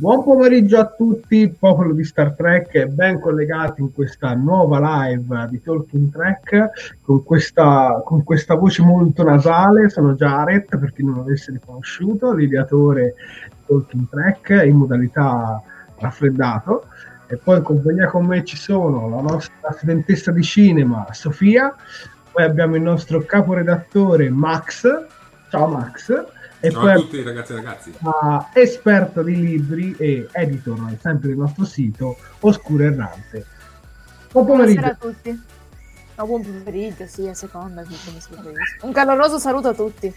Buon pomeriggio a tutti, popolo di Star Trek, ben collegati in questa nuova live di Talking Trek con questa, con questa voce molto nasale. Sono Jared, per chi non l'avesse riconosciuto, l'ideatore di Talking Trek in modalità raffreddato. E poi in compagnia con me ci sono la nostra studentessa di cinema Sofia, poi abbiamo il nostro caporedattore Max. Ciao Max e Ciao poi a tutti ragazzi e ragazzi. Esperto di libri e editor sempre del nostro sito Oscuro Errante. Buon pomeriggio. Buonasera a tutti. No, buon pomeriggio, sì, a seconda. Un caloroso saluto a tutti.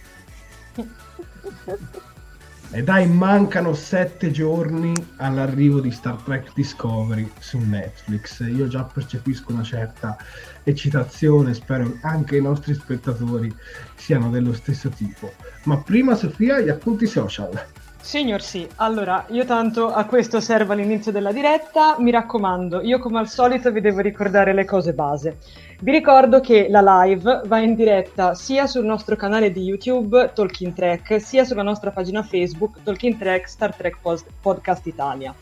E dai, mancano sette giorni all'arrivo di Star Trek Discovery su Netflix. Io già percepisco una certa eccitazione, spero anche i nostri spettatori siano dello stesso tipo. Ma prima Sofia, gli appunti social. Signor sì, allora io tanto a questo servo all'inizio della diretta, mi raccomando, io come al solito vi devo ricordare le cose base. Vi ricordo che la live va in diretta sia sul nostro canale di YouTube Talking Track, sia sulla nostra pagina Facebook Talking Track Star Trek Podcast Italia.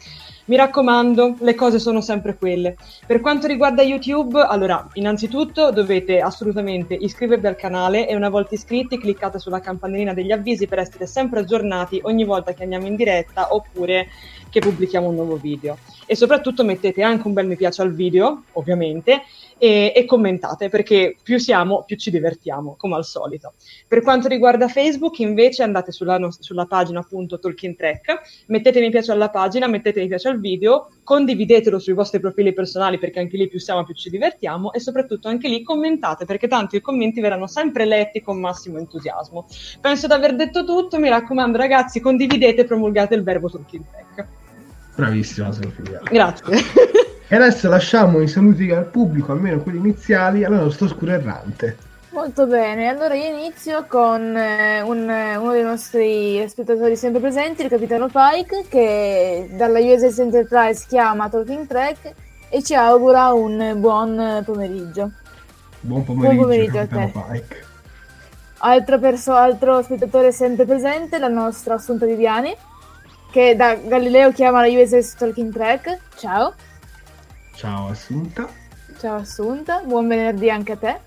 Mi raccomando, le cose sono sempre quelle. Per quanto riguarda YouTube, allora, innanzitutto dovete assolutamente iscrivervi al canale e una volta iscritti cliccate sulla campanellina degli avvisi per essere sempre aggiornati ogni volta che andiamo in diretta oppure che pubblichiamo un nuovo video. E soprattutto mettete anche un bel mi piace al video, ovviamente, e, e, commentate perché più siamo più ci divertiamo come al solito. Per quanto riguarda Facebook invece andate sulla, nostra, sulla pagina appunto Talking Track, mettete mi piace alla pagina, mettete mi piace al video, condividetelo sui vostri profili personali perché anche lì più siamo più ci divertiamo e soprattutto anche lì commentate perché tanto i commenti verranno sempre letti con massimo entusiasmo. Penso di aver detto tutto, mi raccomando ragazzi condividete e promulgate il verbo Talking Track. Bravissima Sofia. Grazie. E adesso lasciamo i saluti al pubblico, almeno quelli iniziali, al nostro oscuro errante. Molto bene, allora io inizio con eh, un, uno dei nostri spettatori sempre presenti, il capitano Pike, che dalla USS Enterprise chiama Talking Track e ci augura un buon pomeriggio. Buon pomeriggio, buon pomeriggio a te. Pike. Altro, perso- altro spettatore sempre presente, la nostra Assunta Viviani, che da Galileo chiama la USS Talking Track. Ciao. Ciao Assunta. Ciao Assunta, buon venerdì anche a te.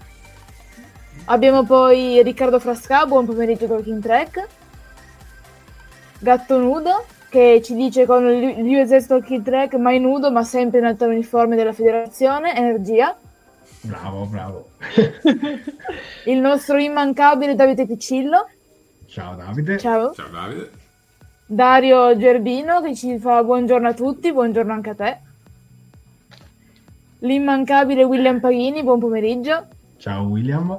Abbiamo poi Riccardo Frasca, buon pomeriggio Talking Track. Gatto Nudo che ci dice con l'USS Talking Track mai nudo ma sempre in alta uniforme della federazione, energia. Bravo, bravo. Il nostro immancabile Davide Piccillo. Ciao Davide. Ciao. Ciao Davide. Dario Gerbino che ci fa buongiorno a tutti, buongiorno anche a te. L'immancabile William Paghini, buon pomeriggio. Ciao William.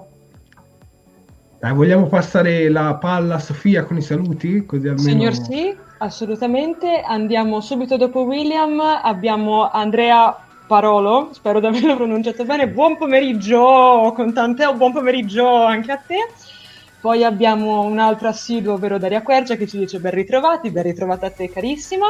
Dai, vogliamo passare la palla a Sofia con i saluti? Così almeno... Signor sì, assolutamente. Andiamo subito dopo William. Abbiamo Andrea Parolo, spero di averlo pronunciato bene. Buon pomeriggio con tante, buon pomeriggio anche a te. Poi abbiamo un altro assiduo, ovvero Daria Quercia, che ci dice ben ritrovati, ben ritrovata a te carissima.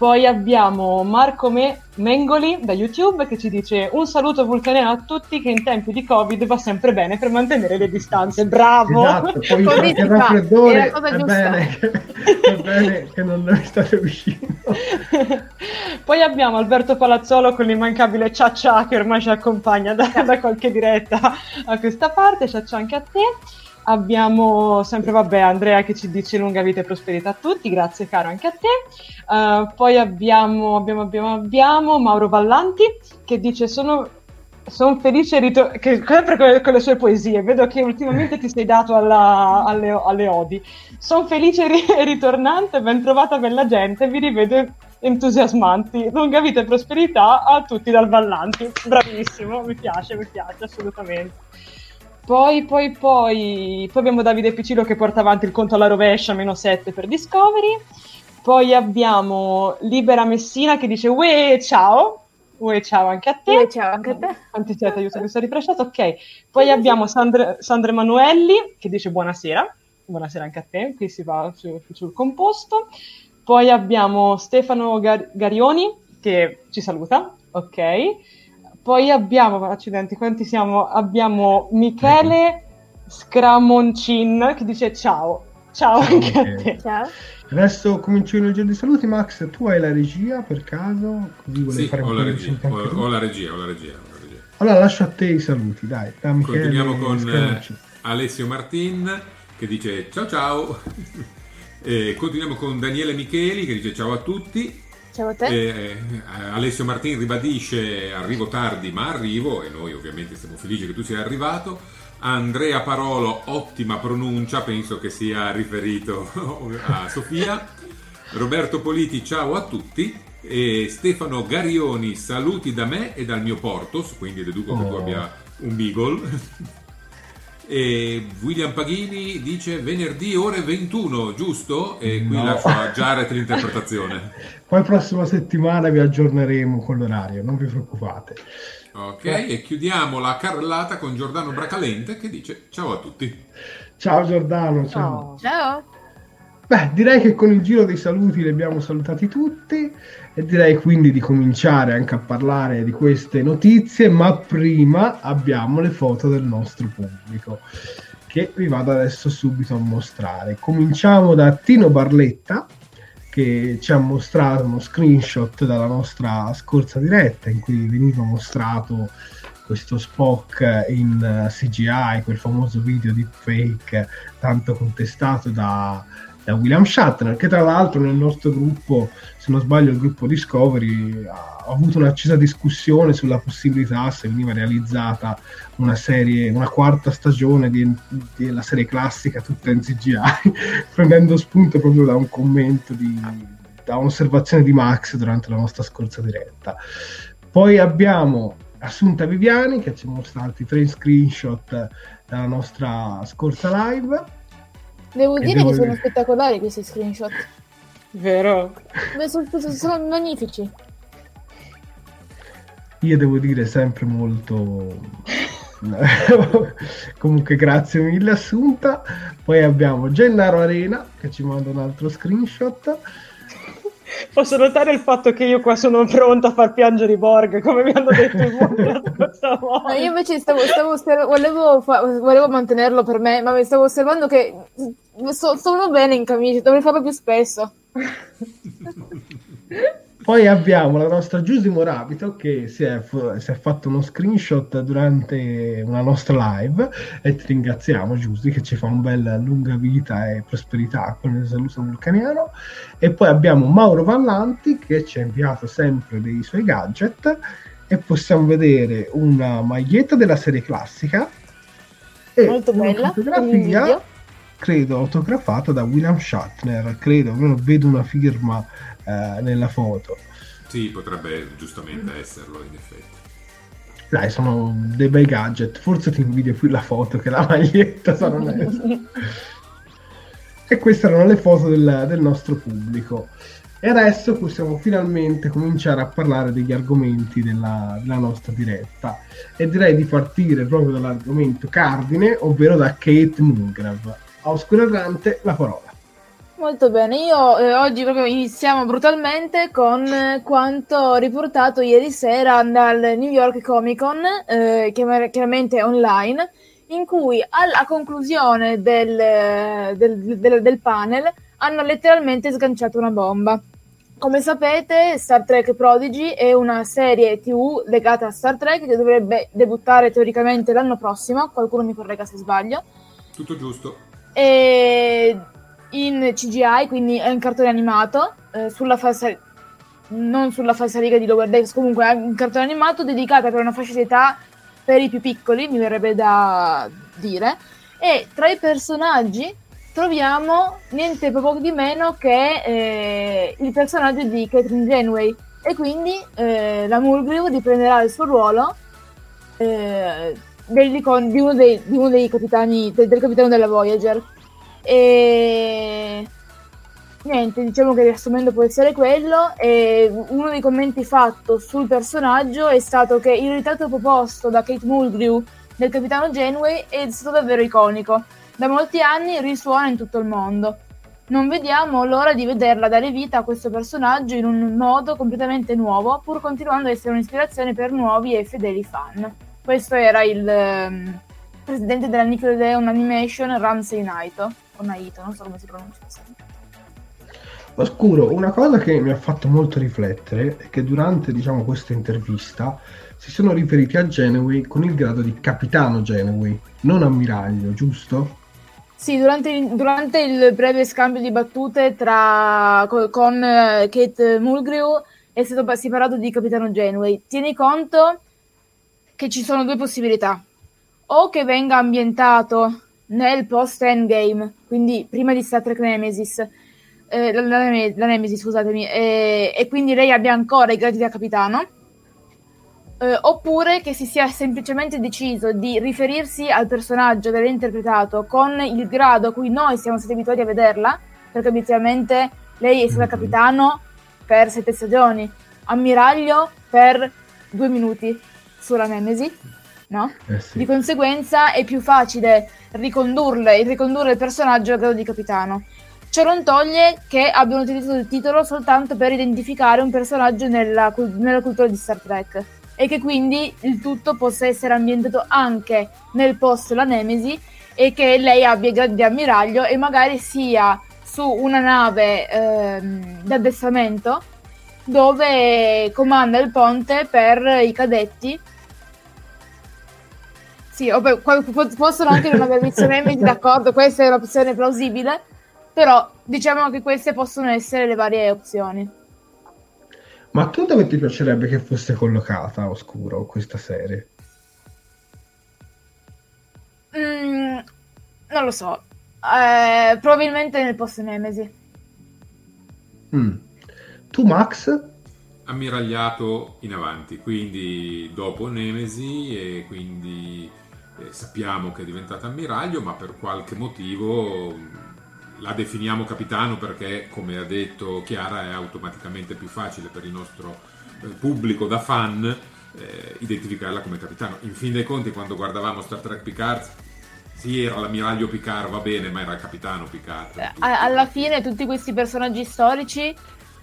Poi abbiamo Marco Me- Mengoli da YouTube che ci dice un saluto vulcaniano a tutti che in tempi di Covid va sempre bene per mantenere le distanze. Bravo! Esatto, poi Così il raffreddore è la cosa è giusta. bene, che, è bene che non ne state uscendo. Poi abbiamo Alberto Palazzolo con l'immancabile Cia Cia che ormai ci accompagna da, da qualche diretta a questa parte. Cia Cia anche a te. Abbiamo sempre, vabbè, Andrea che ci dice lunga vita e prosperità a tutti, grazie caro anche a te. Uh, poi abbiamo, abbiamo, abbiamo, abbiamo Mauro Vallanti che dice sono, sono felice ritor- che sempre con le, con le sue poesie, vedo che ultimamente ti sei dato alla- alle, alle odi. Sono felice ri- ritornante, ben trovata bella gente, vi rivedo entusiasmanti. Lunga vita e prosperità a tutti dal Vallanti. Bravissimo, mi piace, mi piace assolutamente. Poi, poi, poi, poi abbiamo Davide Piccino che porta avanti il conto alla rovescia, meno 7 per Discovery. Poi abbiamo Libera Messina che dice Uè, ciao. Uè, ciao anche a te. Uè, ciao anche a te. Quanti siete? Aiuto, mi sono rifresciato. Ok. Poi abbiamo Sandra, Sandra Emanuelli che dice buonasera. Buonasera anche a te. Qui si va su- sul composto. Poi abbiamo Stefano Gar- Garioni che ci saluta. Ok. Poi abbiamo, accidenti, quanti siamo? Abbiamo Michele Scramoncin che dice ciao. Ciao anche a Ok. te. Ciao. Adesso comincio io il giro di saluti. Max, tu hai la regia per caso? Così volevo Sì, fare ho un la po' di regia, ho, anche tu. ho la regia, ho la regia, ho la regia. Allora lascio a te i saluti, dai. Continuiamo con eh, Scaramucci. Alessio Martin che dice ciao ciao. E continuiamo con Daniele Micheli che dice ciao a tutti. Ciao a te. Eh, Alessio Martin ribadisce arrivo tardi ma arrivo e noi ovviamente siamo felici che tu sia arrivato. Andrea Parolo, ottima pronuncia, penso che sia riferito a Sofia. Roberto Politi, ciao a tutti. E Stefano Garioni, saluti da me e dal mio Portos, quindi deduco che tu Oh. abbia un beagle. E William Paghini dice venerdì ore 21, giusto? E qui No. lascio a Jared l'interpretazione. Poi prossima settimana vi aggiorneremo con l'orario, non vi preoccupate. Ok, e chiudiamo la carrellata con Giordano Bracalente che dice ciao a tutti. Ciao Giordano, ciao. Ciao. Ciao. Beh, direi che con il giro dei saluti li abbiamo salutati tutti e direi quindi di cominciare anche a parlare di queste notizie, ma prima abbiamo le foto del nostro pubblico che vi vado adesso subito a mostrare. Cominciamo da Tino Barletta che ci ha mostrato uno screenshot dalla nostra scorsa diretta in cui veniva mostrato questo Spock in eh, CGI, quel famoso video deepfake tanto contestato da, da William Shatner, che tra l'altro nel nostro gruppo, se non sbaglio il gruppo Discovery, ha avuto un'accesa discussione sulla possibilità se veniva realizzata una serie, una quarta stagione della serie classica tutta in CGI, prendendo spunto proprio da un commento di, da un'osservazione di Max durante la nostra scorsa diretta. Poi abbiamo Assunta Viviani che ci ha mostrato i tre screenshot dalla nostra scorsa live. Devo E dire devo che sono spettacolari questi screenshot. Vero? Beh, sono, sono- sono magnifici. Io devo dire sempre molto... Comunque grazie mille Assunta. Poi abbiamo Gennaro Arena che ci manda un altro screenshot. Posso notare il fatto che io qua sono pronta a far piangere i Borg, come mi hanno detto i Borg la scorsa volta. No, io invece stavo, stavo osserv- volevo, fa- volevo mantenerlo per me, ma mi stavo osservando che sto proprio bene in camicia, dovrei farlo più spesso. Poi abbiamo la nostra Giusy Morabito che si è, si è, fatto uno screenshot durante una nostra live e ti ringraziamo Giusy che ci fa un bel lunga vita e prosperità con il saluto vulcaniano. E poi abbiamo Mauro Vallanti che ci ha inviato sempre dei suoi gadget e possiamo vedere una maglietta della serie classica e Molto una bella, fotografia credo autografata da William Shatner credo, almeno vedo una firma eh, nella foto. Sì, potrebbe giustamente esserlo in effetti. Dai, sono dei bei gadget. Forse ti invidio più la foto che la maglietta, sono onesto. e queste erano le foto del, del, nostro pubblico. E adesso possiamo finalmente cominciare a parlare degli argomenti della, della nostra diretta. E direi di partire proprio dall'argomento cardine, ovvero da Kate Mulgrave. A Oscuro Errante, la parola. Molto bene, io eh, oggi proprio iniziamo brutalmente con eh, quanto riportato ieri sera dal New York Comic Con, eh, chiaramente online, in cui alla conclusione del, del, del, del, panel hanno letteralmente sganciato una bomba. Come sapete, Star Trek Prodigy è una serie TV legata a Star Trek che dovrebbe debuttare teoricamente l'anno prossimo, qualcuno mi corregga se sbaglio. Tutto giusto. E in CGI, quindi è un cartone animato, eh, sulla falsa, non sulla falsariga di Lower Decks, comunque è un cartone animato dedicato per una fascia di età per i più piccoli, mi verrebbe da dire. E tra i personaggi troviamo niente poco di meno che eh, il personaggio di Catherine Janeway. E quindi eh, la Mulgrew riprenderà il suo ruolo di, uno dei, di, uno dei, capitani, del, del capitano della Voyager. E niente, diciamo che riassumendo può essere quello. E uno dei commenti fatto sul personaggio è stato che il ritratto proposto da Kate Mulgrew del capitano Janeway è stato davvero iconico. Da molti anni risuona in tutto il mondo. Non vediamo l'ora di vederla dare vita a questo personaggio in un modo completamente nuovo, pur continuando ad essere un'ispirazione per nuovi e fedeli fan. Questo era il um, presidente della Nickelodeon Animation, Ramsey Naito o Naito, non so come si pronuncia. Oscuro, una cosa che mi ha fatto molto riflettere è che durante diciamo, questa intervista si sono riferiti a Genoway con il grado di capitano Genoway, non ammiraglio, giusto? Sì, durante, durante il breve scambio di battute tra, con uh, Kate Mulgrew è stato si è parlato di capitano Genoway. Tieni conto che ci sono due possibilità. O che venga ambientato nel post endgame, quindi prima di Star Trek Nemesis, eh, la, la, la, Nemesis, scusatemi, e, e, quindi lei abbia ancora i gradi da capitano, eh, oppure che si sia semplicemente deciso di riferirsi al personaggio che l'ha interpretato con il grado a cui noi siamo stati abituati a vederla, perché obiettivamente lei è stata mm-hmm. capitano per sette stagioni, ammiraglio per due minuti sulla Nemesis no? Eh sì. Di conseguenza è più facile ricondurle, ricondurre il personaggio al grado di capitano. Ciò non toglie che abbiano utilizzato il titolo soltanto per identificare un personaggio nella, nella cultura di Star Trek e che quindi il tutto possa essere ambientato anche nel post la Nemesi e che lei abbia i gradi di ammiraglio e magari sia su una nave ehm, d'addestramento dove comanda il ponte per i cadetti sì, vabbè, possono anche non aver visto Nemesi, d'accordo, questa è un'opzione plausibile, però diciamo che queste possono essere le varie opzioni. Ma tu dove ti piacerebbe che fosse collocata a Oscuro questa serie? Mm, non lo so, eh, probabilmente nel post Nemesi. Mm. Tu Max? Ammiragliato in avanti, quindi dopo Nemesi e quindi eh, sappiamo che è diventato ammiraglio, ma per qualche motivo mm, la definiamo capitano perché, come ha detto Chiara, è automaticamente più facile per il nostro eh, pubblico da fan eh, identificarla come capitano. In fin dei conti, quando guardavamo Star Trek Picard, sì, era l'ammiraglio Picard, va bene, ma era il capitano Picard. Eh, alla fine, tutti questi personaggi storici,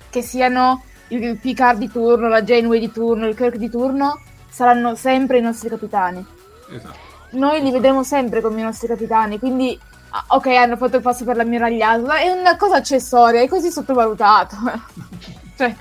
che siano il Picard di turno, la Janeway di turno, il Kirk di turno, saranno sempre i nostri capitani. Esatto noi li vedremo sempre come i nostri capitani, quindi ah, ok, hanno fatto il passo per l'ammiragliato, ma è una cosa accessoria, è così sottovalutato. cioè.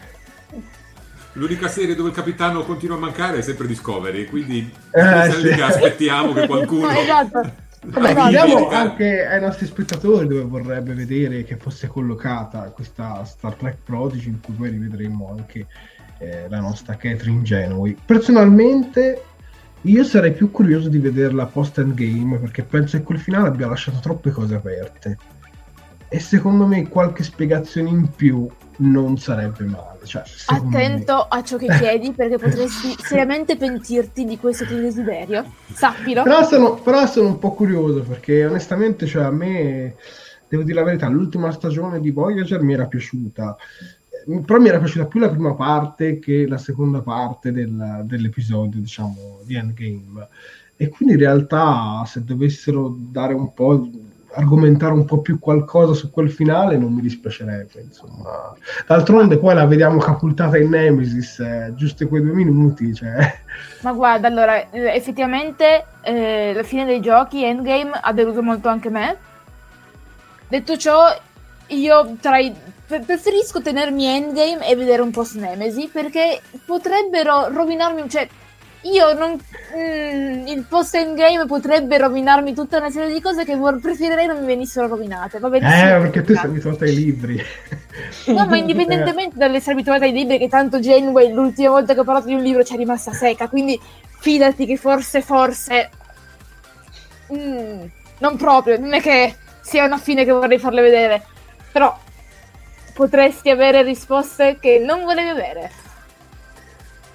L'unica serie dove il capitano continua a mancare è sempre Discovery, quindi Eh, sì. aspettiamo che qualcuno... esatto. Vabbè, chiediamo anche ai nostri spettatori dove vorrebbe vedere che fosse collocata questa Star Trek Prodigy, in cui poi rivedremo anche eh, la nostra Catherine Genoway. Personalmente, io sarei più curioso di vederla post endgame perché penso che quel finale abbia lasciato troppe cose aperte. E secondo me qualche spiegazione in più non sarebbe male. Cioè, secondo me. Attento a ciò che chiedi perché potresti seriamente pentirti di questo tuo desiderio. Sappilo. Però sono, però sono un po' curioso perché onestamente, cioè, a me, devo dire la verità, l'ultima stagione di Voyager mi era piaciuta. Però mi era piaciuta più la prima parte che la seconda parte del- dell'episodio, diciamo, di Endgame. E quindi in realtà, se dovessero dare un po', argomentare un po' più qualcosa su quel finale, non mi dispiacerebbe, insomma. D'altronde poi la vediamo capultata in Nemesis, eh, giusto quei due minuti, cioè... Ma guarda, allora, eh, effettivamente eh, la fine dei giochi, Endgame, ha deluso molto anche me. Detto ciò, io tra i- preferisco tenermi Endgame e vedere un post Nemesi perché potrebbero rovinarmi, cioè io non mm, il post Endgame potrebbe rovinarmi tutta una serie di cose che vor- preferirei non mi venissero rovinate. Va benissimo. Eh, perché tu sei abituato ai libri. No, ma indipendentemente dall'essere abituata ai libri, che tanto Janeway l'ultima volta che ho parlato di un libro ci è rimasta secca, quindi fidati che forse, forse... mm, non proprio, non è che sia una fine che vorrei farle vedere, però potresti avere risposte che non volevi avere.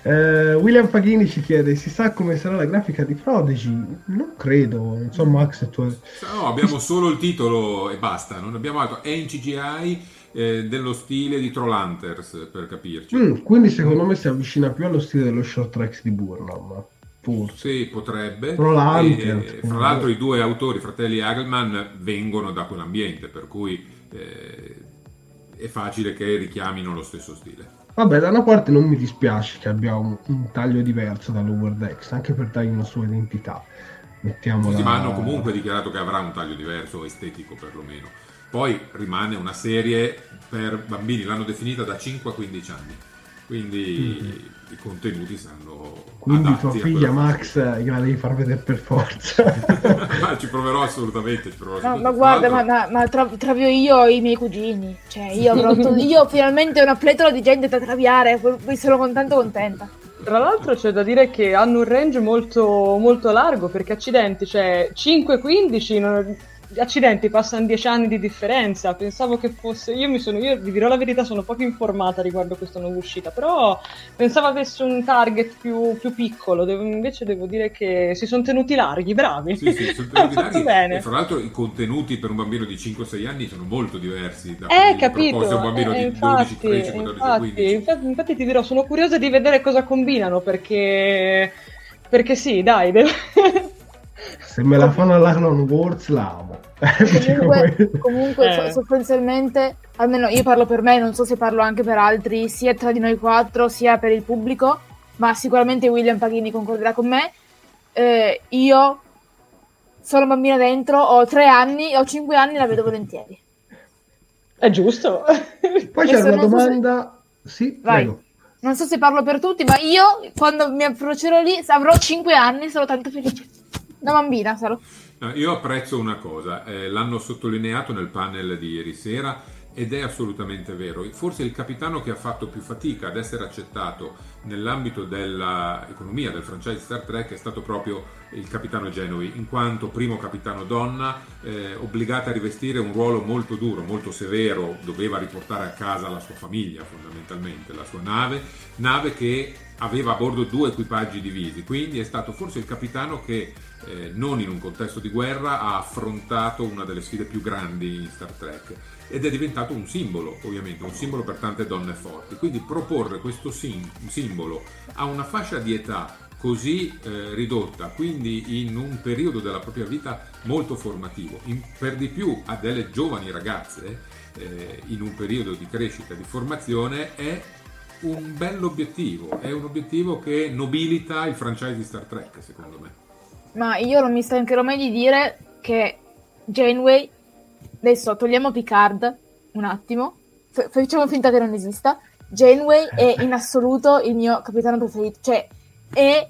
Eh, William Paghini ci chiede: si sa come sarà la grafica di Prodigy? Non credo, so, Max. Tu... No, abbiamo solo il titolo e basta, non abbiamo altro. È in CGI eh, dello stile di Trollhunters, per capirci. Mm, quindi, secondo me, si avvicina più allo stile dello short tracks di Burnham. Forse. Sì, potrebbe. Trollhunters, E, fra l'altro i due autori, fratelli Hagelman, vengono da quell'ambiente, per cui eh, è facile che richiamino lo stesso stile. Vabbè, da una parte non mi dispiace che abbia un, un taglio diverso dall'Over Decks, anche per dargli una sua identità. Mettiamola. Sì, ma hanno comunque dichiarato che avrà un taglio diverso, estetico perlomeno. Poi rimane una serie per bambini, l'hanno definita da 5 a 15 anni. Quindi i contenuti saranno Quindi tua figlia Max eh, gliela devi far vedere per forza. Ma ci proverò assolutamente. Ci proverò No, ma guarda, ma, ma, ma tra- travio io e i miei cugini. Cioè, io avrò io finalmente ho una pletora di gente da traviare, poi sono tanto contenta. Tra l'altro c'è da dire che hanno un range molto, molto largo, perché accidenti, cioè 5-15, non- accidenti, passano 10 anni di differenza. Pensavo che fosse. Io mi sono. Io vi dirò la verità, sono poco informata riguardo questa nuova uscita. Però pensavo avesse un target più, più piccolo. Devo- invece devo dire che si sono tenuti larghi, bravi. Sì, sì, sono tenuti larghi. bene. E fra l'altro i contenuti per un bambino di 5-6 anni sono molto diversi da Eh, capito. un bambino eh, di infatti, 12, 13, 14, infatti, 15. infatti, infatti ti dirò, sono curiosa di vedere cosa combinano perché. Perché sì, dai, devo- Se me la fanno alla Clone Wars, la amo. Comunque, comunque Eh. so- sostanzialmente, almeno io parlo per me, non so se parlo anche per altri, sia tra di noi quattro, sia per il pubblico, ma sicuramente William Paghini concorderà con me. Eh, io sono bambina dentro, ho tre anni, ho cinque anni, la vedo volentieri. è giusto. Poi c'è una so se- domanda. Sì, Vai. prego. Non so se parlo per tutti, ma io quando mi approccerò lì avrò cinque anni, sarò tanto felice. Da bambina sarò. No, io apprezzo una cosa, eh, l'hanno sottolineato nel panel di ieri sera ed è assolutamente vero. Forse il capitano che ha fatto più fatica ad essere accettato nell'ambito dell'economia del franchise Star Trek è stato proprio il capitano Genovi, in quanto primo capitano donna, eh, obbligata a rivestire un ruolo molto duro, molto severo, doveva riportare a casa la sua famiglia fondamentalmente, la sua nave, nave che aveva a bordo due equipaggi divisi, quindi è stato forse il capitano che eh, non in un contesto di guerra ha affrontato una delle sfide più grandi in Star Trek ed è diventato un simbolo, ovviamente, un simbolo per tante donne forti. Quindi proporre questo sim- simbolo a una fascia di età così eh, ridotta, quindi in un periodo della propria vita molto formativo, in- per di più a delle giovani ragazze eh, in un periodo di crescita, di formazione, è un bell'obiettivo, è un obiettivo che nobilita il franchise di Star Trek, secondo me. Ma io non mi stancherò mai di dire che Janeway, adesso togliamo Picard un attimo, f- facciamo finta che non esista, Janeway è in assoluto il mio capitano preferito, cioè è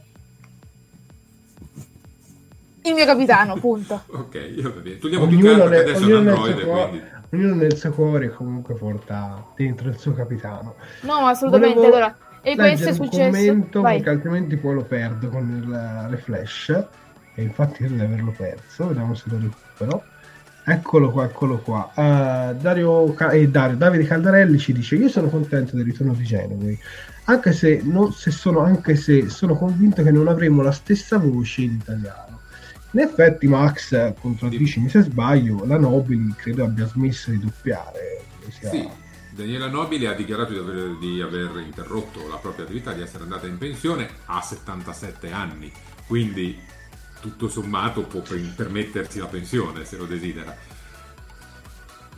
il mio capitano, punto. ok, io va bene. Togliamo Ognuno, che ne- adesso è un nel androide, suo cuore, quindi... ognuno nel suo cuore comunque porta dentro il suo capitano. No, assolutamente. Volevo Allora, e questo è leggere un successo. commento Vai. perché altrimenti poi lo perdo con il, le flash e infatti credo di averlo perso vediamo se lo recupero. Eccolo qua eccolo qua. Eh, Dario, eh, Dario Davide Caldarelli ci dice io sono contento del ritorno di Genova anche se, non, se sono, anche se sono convinto che non avremo la stessa voce in italiano. In effetti Max eh, contraddici se sbaglio la Nobili credo abbia smesso di doppiare. Sia- Sì, Daniela Nobile ha dichiarato di aver, di aver interrotto la propria attività, di essere andata in pensione a 77 anni, quindi tutto sommato può per- permettersi la pensione se lo desidera.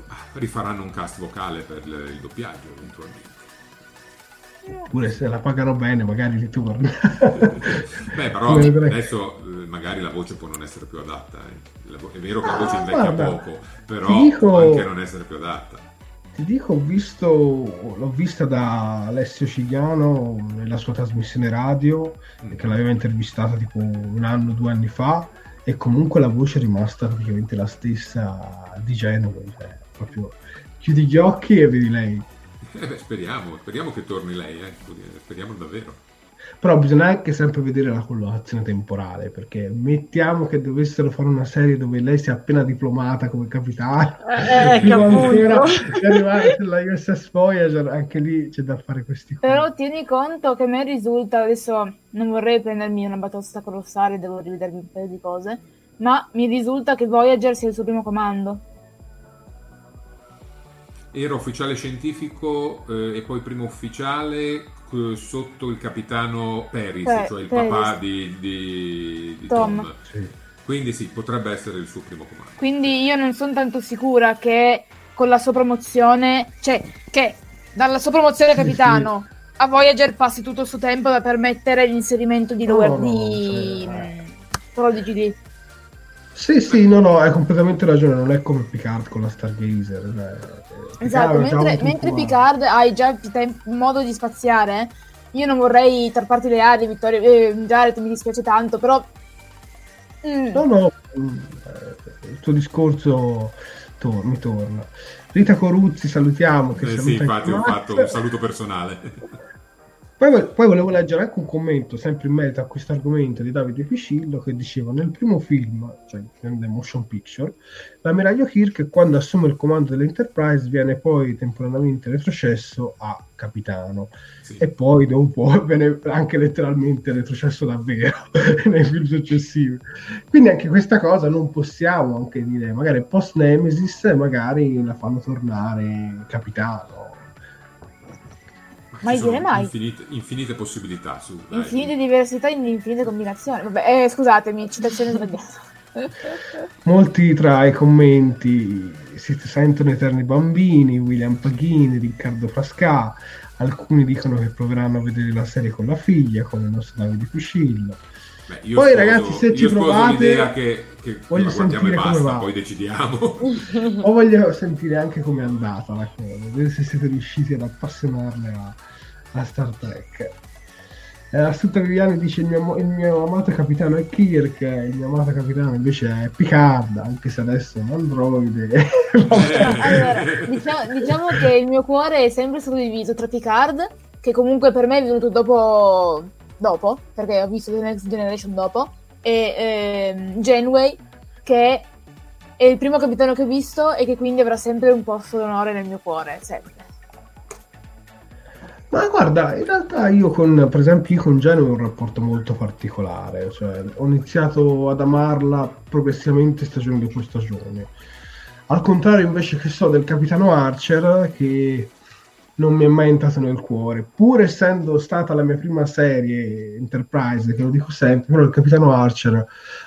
Ah, Rifaranno un cast vocale per il, doppiaggio eventualmente. Oppure se la pagano bene magari ritorna. Beh, però adesso eh, magari la voce può non essere più adatta. eh. È vero che la Ah, voce invecchia guarda, poco, però dico- può anche non essere più adatta. Ti dico, ho visto, l'ho vista da Alessio Cigliano nella sua trasmissione radio, Mm. che l'aveva intervistata tipo un anno, due anni fa, e comunque la voce è rimasta praticamente la stessa di Genova. Cioè, proprio chiudi gli occhi e vedi lei. Eh beh, speriamo, speriamo che torni lei, eh. speriamo davvero. Però bisogna anche sempre vedere la collocazione temporale, perché mettiamo che dovessero fare una serie dove lei sia appena diplomata come capitano, Eh, prima che ancora appunto. di arrivare sulla USS Voyager, anche lì c'è da fare questi conti. Però tieni conto che a me risulta, adesso non vorrei prendermi una batosta colossale, devo rivedermi un paio di cose, ma mi risulta che Voyager sia il suo primo comando. Era ufficiale scientifico eh, e poi primo ufficiale eh, sotto il capitano Peris, Pe- cioè il Peris. papà di, di- di Tom. Tom. Sì. Quindi sì, potrebbe essere il suo primo comando. Quindi io non sono tanto sicura che con la sua promozione, cioè che dalla sua promozione a Sì, capitano a Voyager passi tutto il suo tempo da permettere l'inserimento di No, lower no, di cioè- mm, Prodigy. Sì, sì, no, no, hai completamente ragione, non è come Picard con la Stargazer. cioè, Esatto, Picard ha già mentre, mentre Picard hai già il tem- modo di spaziare, io non vorrei tarparti le ali, Vittorio, eh, Jared, mi dispiace tanto, però... Mm, No, no, mm, eh, il tuo discorso tor- mi torna. Rita Coruzzi, salutiamo. Che Eh, sì, infatti ho fatto un saluto personale. Poi, poi volevo leggere anche un commento, sempre in merito a questo argomento di Davide Piscillo, che diceva nel primo film, cioè nel motion picture, l'ammiraglio Kirk quando assume il comando dell'Enterprise viene poi temporaneamente retrocesso a capitano Sì. e poi dopo viene anche letteralmente retrocesso davvero nei film successivi. Quindi anche questa cosa non possiamo anche dire, magari post Nemesis magari la fanno tornare capitano. Mai dire mai. Infinite, infinite possibilità su dai. infinite diversità in infinite combinazioni. Vabbè, eh, scusatemi, citazione sbagliata. Molti tra i commenti si sentono eterni bambini, William Paghini, Riccardo Frasca, alcuni dicono che proveranno a vedere la serie con la figlia, come il nostro Davide Piscillo. Beh, io Poi, sposo- ragazzi, se ci provate, l'idea che, che voglio e sentire come basta, va. poi decidiamo. O voglio sentire anche com'è andata la cosa, vedere se siete riusciti ad appassionarle a, a Star Trek. Eh, Astuta Viviani dice il mio, il mio amato capitano è Kirk, il mio amato capitano invece è Picard, anche se adesso è un androide. Allora, diciamo, diciamo che il mio cuore è sempre stato diviso tra Picard, che comunque per me è venuto dopo, dopo perché ho visto The Next Generation dopo, e ehm, Janeway, che è il primo capitano che ho visto e che quindi avrà sempre un posto d'onore nel mio cuore, sempre. Ma guarda, in realtà io con, per esempio, io con Genova ho un rapporto molto particolare, cioè ho iniziato ad amarla progressivamente stagione dopo stagione. Al contrario invece che so del Capitano Archer che non mi è mai entrato nel cuore, pur essendo stata la mia prima serie Enterprise, che lo dico sempre, però il Capitano Archer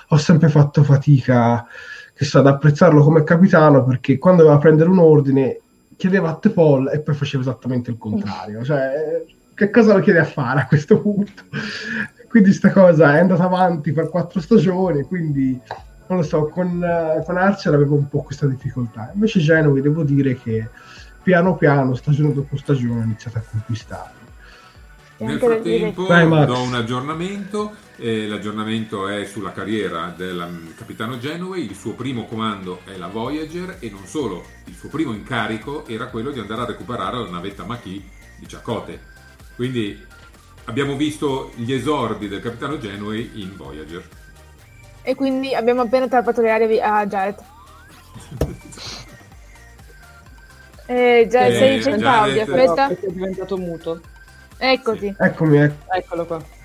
ho sempre fatto fatica che so, ad apprezzarlo come capitano perché quando doveva prendere un ordine chiedeva a Tepol e poi faceva esattamente il contrario. Cioè, che cosa lo chiede a fare a questo punto? Quindi sta cosa è andata avanti per quattro stagioni, quindi non lo so, con, con Archer avevo un po' questa difficoltà. Invece Genovi devo dire che piano piano, stagione dopo stagione, ha iniziato a conquistare. Nel frattempo Vai, do un aggiornamento, eh, l'aggiornamento è sulla carriera del capitano Genoway, il suo primo comando è la Voyager e non solo, il suo primo incarico era quello di andare a recuperare la navetta Maquis di Chakotay. Quindi abbiamo visto gli esordi del capitano Genoway in Voyager. E quindi abbiamo appena trappato le aree a Jared. eh, già, eh, sei in centaudio, aspetta. È diventato muto. Eccoti. Eccomi, ecco. Eccolo qua.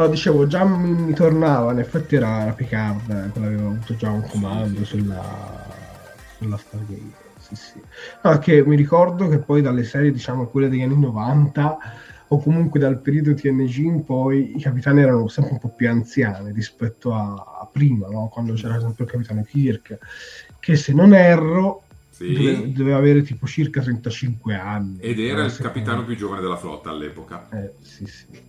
No, dicevo, già mi, mi tornava, in effetti era la Picard, eh, quella aveva avuto già un comando sulla, sulla Stargate. Sì, sì. No, che mi ricordo che poi dalle serie, diciamo, quelle degli anni 90 o comunque dal periodo TNG in poi i capitani erano sempre un po' più anziani rispetto a, a prima, no? quando c'era sempre il capitano Kirk, che se non erro sì. dove, doveva avere tipo circa 35 anni. Ed era il capitano più giovane della flotta all'epoca. Eh, sì, sì.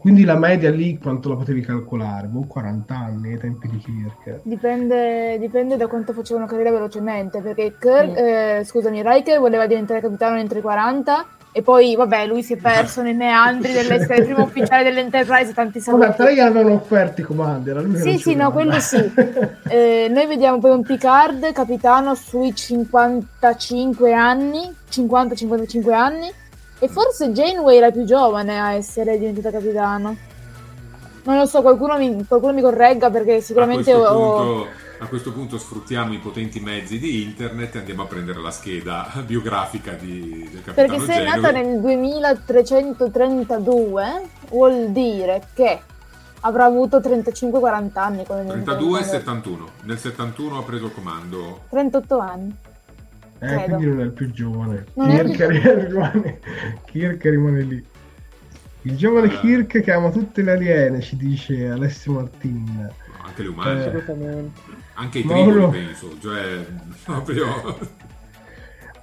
Quindi la media lì quanto la potevi calcolare? Boh, 40 anni ai tempi di Kirk. Dipende, dipende da quanto facevano carriera velocemente, perché Kirk, mm. eh, scusami, Riker voleva diventare capitano entro i 40 e poi, vabbè, lui si è perso nei meandri dell'essere il primo ufficiale dell'Enterprise. Tanti saluti. Vabbè, però gli avevano offerti i comandi. Sì, sì, no, quello sì. eh, noi vediamo poi un Picard, capitano sui 55 anni, 50-55 anni. E forse Janeway era più giovane a essere diventata capitano. Non lo so, qualcuno mi, qualcuno mi corregga perché sicuramente ho... Punto a questo punto sfruttiamo i potenti mezzi di internet e andiamo a prendere la scheda biografica di, del capitano Perché se è nata nel 2332 vuol dire che avrà avuto 35-40 anni. 32 e 71. Nel 71 ha preso il comando. 38 anni. Eh, quindi non è il più giovane. Kirk, rimane, Kirk rimane lì. Il giovane allora. Kirk che ama tutte le aliene, ci dice Alessio Martin. anche le umane. Eh, anche i Mauro... penso, cioè proprio...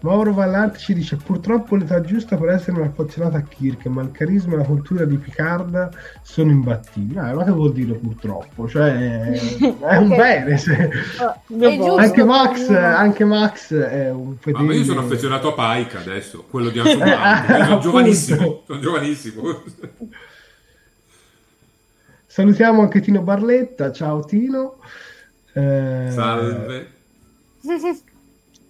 Mauro Vallanti ci dice purtroppo l'età giusta per essere un affezionato a Kirk, ma il carisma e la cultura di Picard sono imbattibili. Ah, ma che vuol dire purtroppo? Cioè, è un bene. Se... Oh, anche, Max, anche, Max, è un fedele. Ma io sono affezionato a Pike adesso, quello di Anson eh, sono giovanissimo, sono giovanissimo. Salutiamo anche Tino Barletta, ciao Tino. Eh, Salve.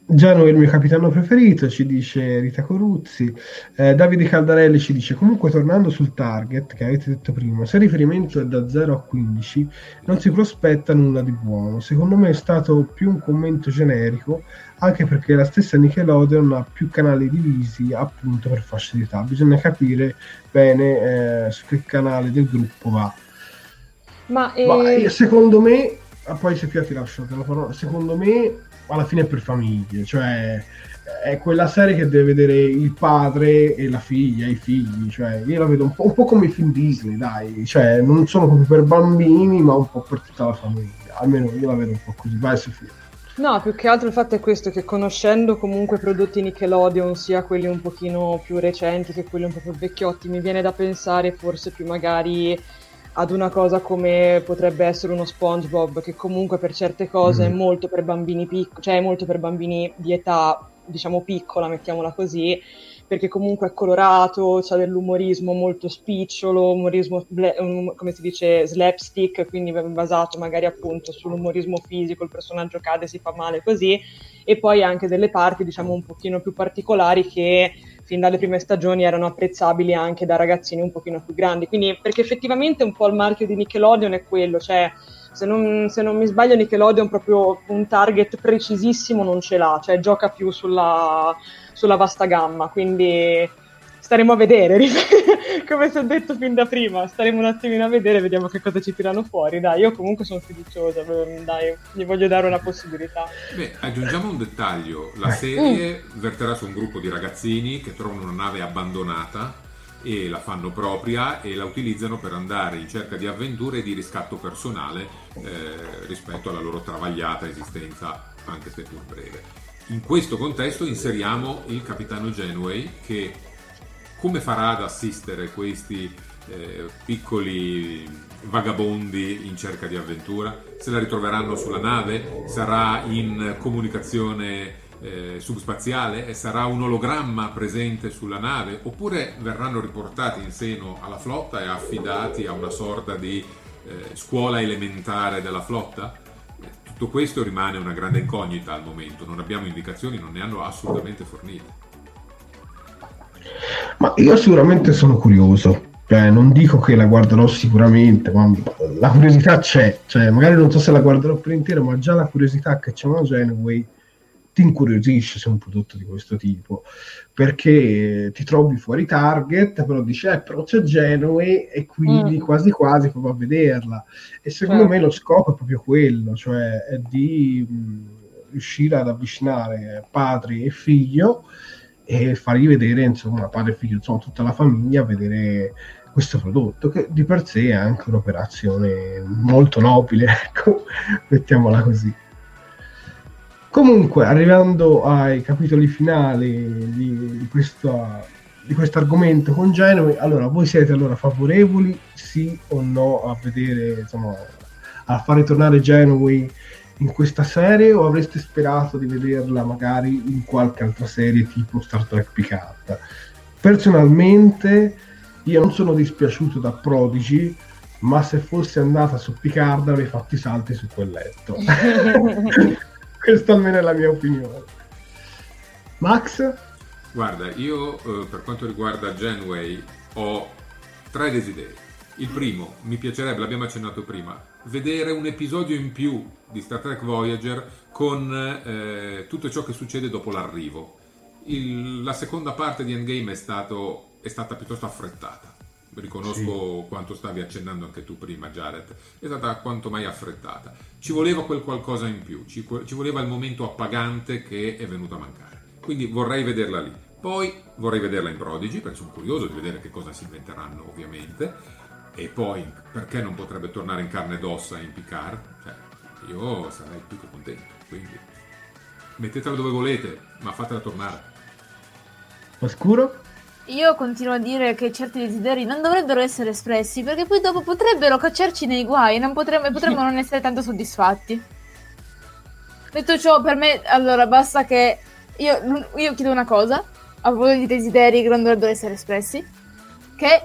Giano è il mio capitano preferito, ci dice Rita Coruzzi. Eh, Davide Caldarelli ci dice: Comunque, tornando sul target che avete detto prima, se il riferimento è da 0 a 15, non si prospetta nulla di buono. Secondo me è stato più un commento generico, anche perché la stessa Nickelodeon ha più canali divisi appunto per fasce di età. Bisogna capire bene eh, su che canale del gruppo va. Ma, eh... Ma secondo me ah, poi se più ti lascio la parola, secondo me alla fine è per famiglie, cioè è quella serie che deve vedere il padre e la figlia, i figli, cioè io la vedo un po', un po come i film Disney, dai, cioè non sono proprio per bambini, ma un po' per tutta la famiglia, almeno io la vedo un po' così, vai Sofia. No, più che altro il fatto è questo, che conoscendo comunque prodotti Nickelodeon, sia quelli un pochino più recenti che quelli un po' più vecchiotti, mi viene da pensare forse più magari ad una cosa come potrebbe essere uno SpongeBob che comunque per certe cose mm. è molto per bambini piccoli, cioè è molto per bambini di età diciamo piccola, mettiamola così, perché comunque è colorato, ha dell'umorismo molto spicciolo, umorismo um, come si dice slapstick, quindi basato magari appunto sull'umorismo fisico, il personaggio cade, si fa male così, e poi anche delle parti diciamo un pochino più particolari che fin dalle prime stagioni erano apprezzabili anche da ragazzini un pochino più grandi. Quindi, perché effettivamente un po' il marchio di Nickelodeon è quello, cioè se non, se non mi sbaglio Nickelodeon proprio un target precisissimo non ce l'ha, cioè gioca più sulla, sulla vasta gamma, quindi staremo a vedere, come si è detto fin da prima, staremo un attimino a vedere, vediamo che cosa ci tirano fuori, dai, io comunque sono fiduciosa, dai, gli voglio dare una possibilità. Beh, aggiungiamo un dettaglio, la serie mm. verterà su un gruppo di ragazzini che trovano una nave abbandonata e la fanno propria e la utilizzano per andare in cerca di avventure e di riscatto personale eh, rispetto alla loro travagliata esistenza, anche se pur breve. In questo contesto inseriamo il capitano Genway che come farà ad assistere questi eh, piccoli vagabondi in cerca di avventura? Se la ritroveranno sulla nave? Sarà in comunicazione eh, subspaziale? Sarà un ologramma presente sulla nave? Oppure verranno riportati in seno alla flotta e affidati a una sorta di eh, scuola elementare della flotta? Tutto questo rimane una grande incognita al momento, non abbiamo indicazioni, non ne hanno assolutamente fornite. Ma io sicuramente sono curioso, cioè, non dico che la guarderò sicuramente, ma la curiosità c'è, cioè, magari non so se la guarderò per intero, ma già la curiosità che c'è una Genway ti incuriosisce su un prodotto di questo tipo perché ti trovi fuori target però dici eh però c'è Genway e quindi mm. quasi quasi provo a vederla e secondo mm. me lo scopo è proprio quello cioè è di mh, riuscire ad avvicinare padre e figlio e fargli vedere insomma padre e figlio insomma tutta la famiglia a vedere questo prodotto che di per sé è anche un'operazione molto nobile ecco mettiamola così. Comunque, arrivando ai capitoli finali di, di, questa, di questo argomento con Genova, allora voi siete allora favorevoli, sì o no, a vedere, insomma, a far ritornare Genova in questa serie o avreste sperato di vederla magari in qualche altra serie tipo Star Trek Picard? Personalmente io non sono dispiaciuto da Prodigy, ma se fosse andata su Picard avrei fatto i salti su quel letto. Questa almeno è la mia opinione. Max? Guarda, io eh, per quanto riguarda Genway ho tre desideri. Il primo, mi piacerebbe, l'abbiamo accennato prima, vedere un episodio in più di Star Trek Voyager con eh, tutto ciò che succede dopo l'arrivo. Il, la seconda parte di Endgame è, stato, è stata piuttosto affrettata riconosco sì. quanto stavi accennando anche tu prima Jared, è stata quanto mai affrettata. Ci voleva quel qualcosa in più, ci, ci voleva il momento appagante che è venuto a mancare. Quindi vorrei vederla lì. Poi vorrei vederla in Prodigy, perché sono curioso di vedere che cosa si inventeranno ovviamente. E poi perché non potrebbe tornare in carne ed ossa in Picard? Cioè, io sarei più che contento. Quindi mettetela dove volete, ma fatela tornare. Oscuro? Io continuo a dire che certi desideri non dovrebbero essere espressi perché poi dopo potrebbero cacciarci nei guai e potremmo, potremmo non essere tanto soddisfatti. Detto ciò, per me, allora basta che. Io, io chiedo una cosa a voi di desideri che non dovrebbero essere espressi: che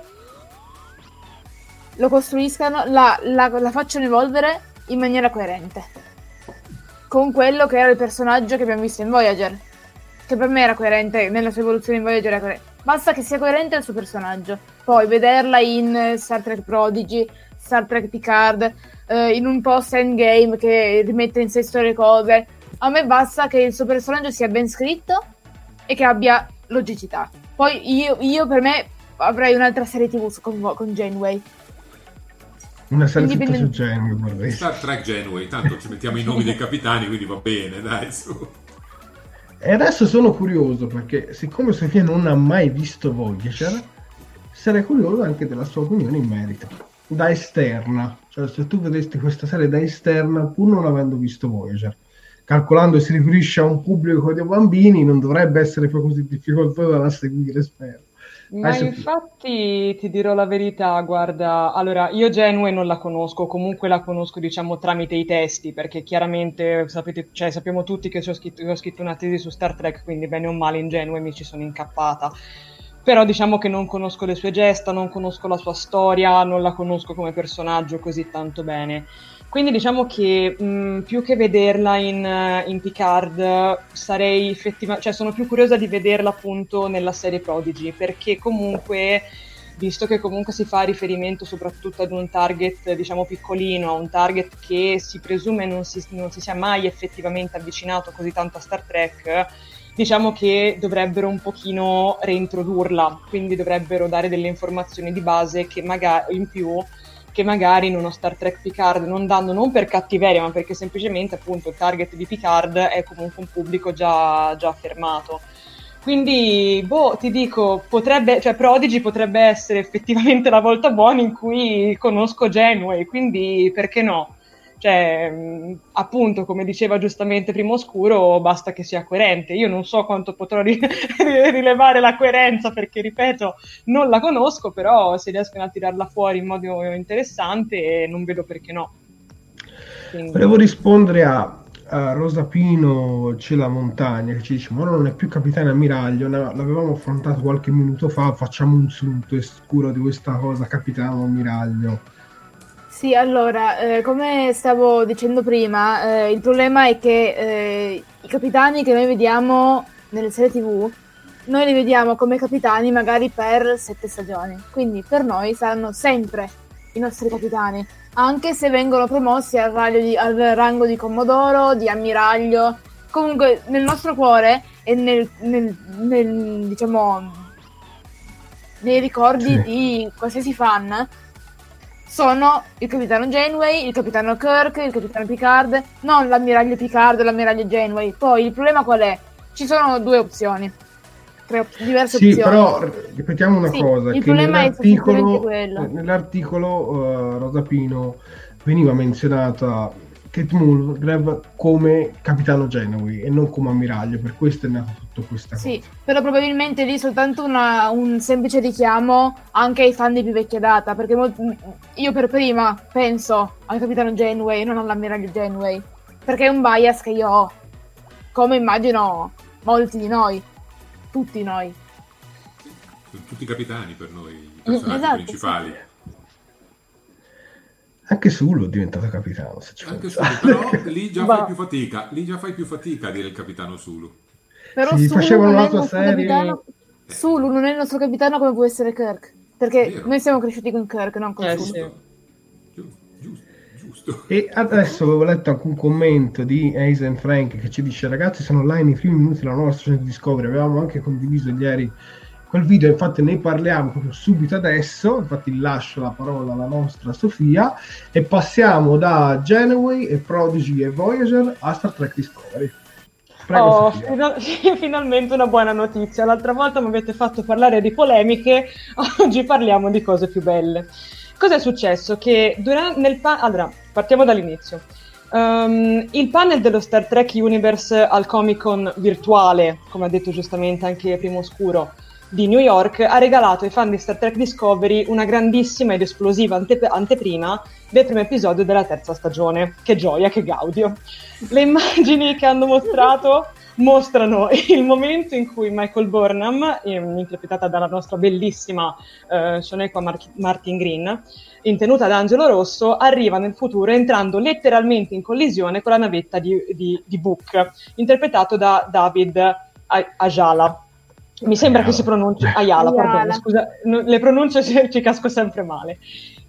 lo costruiscano, la, la, la facciano evolvere in maniera coerente con quello che era il personaggio che abbiamo visto in Voyager. Che per me era coerente nella sua evoluzione in Voyager. Era Basta che sia coerente il suo personaggio. Poi vederla in Star Trek Prodigy, Star Trek Picard, eh, in un post endgame che rimette in sé storie cose. A me basta che il suo personaggio sia ben scritto e che abbia logicità. Poi io, io per me avrei un'altra serie TV con, con Janeway. Una serie Indipendent... su Janeway vorrei. Star Trek Janeway, tanto ci mettiamo i nomi dei capitani, quindi va bene, dai, su. E adesso sono curioso perché, siccome Sofia non ha mai visto Voyager, sarei curioso anche della sua opinione in merito. Da esterna, cioè se tu vedesti questa serie da esterna, pur non avendo visto Voyager, calcolando che si riferisce a un pubblico di bambini, non dovrebbe essere poi così difficoltoso da seguire, spero. Ma Adesso... infatti ti dirò la verità, guarda, allora io Genue non la conosco, comunque la conosco diciamo tramite i testi, perché chiaramente sapete, cioè, sappiamo tutti che ho scritto, ho scritto una tesi su Star Trek, quindi bene o male in Genue mi ci sono incappata. Però diciamo che non conosco le sue gesta, non conosco la sua storia, non la conosco come personaggio così tanto bene. Quindi diciamo che mh, più che vederla in, in Picard sarei effettivamente, cioè sono più curiosa di vederla appunto nella serie Prodigy, perché comunque visto che comunque si fa riferimento soprattutto ad un target diciamo piccolino, a un target che si presume non si, non si sia mai effettivamente avvicinato così tanto a Star Trek, diciamo che dovrebbero un pochino reintrodurla, quindi dovrebbero dare delle informazioni di base che magari in più che magari in uno Star Trek Picard non danno non per cattiveria, ma perché semplicemente appunto il target di Picard è comunque un pubblico già, già affermato. Quindi, boh, ti dico, potrebbe, cioè Prodigy potrebbe essere effettivamente la volta buona in cui conosco Genway, quindi perché no? Cioè, appunto, come diceva giustamente Primo Oscuro, basta che sia coerente. Io non so quanto potrò ri- rilevare la coerenza perché, ripeto, non la conosco, però se riescono a tirarla fuori in modo interessante, non vedo perché no. Quindi... Volevo rispondere a, uh, Rosapino c'è la montagna che ci dice ma non è più capitano ammiraglio, l'avevamo affrontato qualche minuto fa, facciamo un sunto scuro di questa cosa, capitano ammiraglio. Sì, allora, eh, come stavo dicendo prima, eh, il problema è che eh, i capitani che noi vediamo nelle serie tv, noi li vediamo come capitani magari per sette stagioni, quindi per noi saranno sempre i nostri capitani anche se vengono promossi al, di, al rango di commodoro, di ammiraglio. Comunque nel nostro cuore e nel, nel, nel diciamo nei ricordi sì. di qualsiasi fan sono il capitano Janeway, il capitano Kirk, il capitano Picard, non l'ammiraglio Picard o l'ammiraglio Janeway. Poi il problema qual è? Ci sono due opzioni tre diverse sì, opzioni. però ripetiamo una sì, cosa, il che nell'articolo, nell'articolo uh, Rosapino veniva menzionata Kate Mulgrave come capitano Genowi e non come ammiraglio, per questo è nato tutto questo. Sì, però probabilmente lì soltanto una, un semplice richiamo anche ai fan di più vecchia data, perché molti, io per prima penso al capitano Janeway e non all'ammiraglio Janeway, perché è un bias che io ho, come immagino molti di noi tutti noi. Sono tutti capitani per noi, i personaggi esatto, principali. Sì. Anche Sulu è diventato capitano. Se ci Anche Sulu, però lì già, fai più fatica, lì già fai più fatica a dire il capitano Sulu. Però sì, Sulu facevano la tua serie... Capitano... Sulu non è il nostro capitano come può essere Kirk. Perché noi siamo cresciuti con Kirk, non con eh, Sulu. Sì giusto. E adesso avevo letto anche un commento di Aizen Frank che ci dice ragazzi sono online i primi minuti della nuova stagione di Discovery, avevamo anche condiviso ieri quel video, infatti ne parliamo proprio subito adesso, infatti lascio la parola alla nostra Sofia e passiamo da Genoway e Prodigy e Voyager a Star Trek Discovery. Prego, oh, final- finalmente una buona notizia. L'altra volta mi avete fatto parlare di polemiche, oggi parliamo di cose più belle. Cosa è successo? Che durante, nel pa- allora, partiamo dall'inizio. Um, il panel dello Star Trek Universe al Comic Con virtuale, come ha detto giustamente anche Primo Oscuro, di New York, ha regalato ai fan di Star Trek Discovery una grandissima ed esplosiva ante- anteprima del primo episodio della terza stagione. Che gioia, che gaudio! Le immagini che hanno mostrato mostrano il momento in cui Michael Burnham, interpretata dalla nostra bellissima eh, Shonequa Mar- Martin Green, in tenuta d'Angelo Rosso, arriva nel futuro entrando letteralmente in collisione con la navetta di, di, di Book, interpretato da David Ajala. Mi sembra Ayala. che si pronunci Ayala, Ayala. Pardon, scusa, le pronunce ci, ci casco sempre male.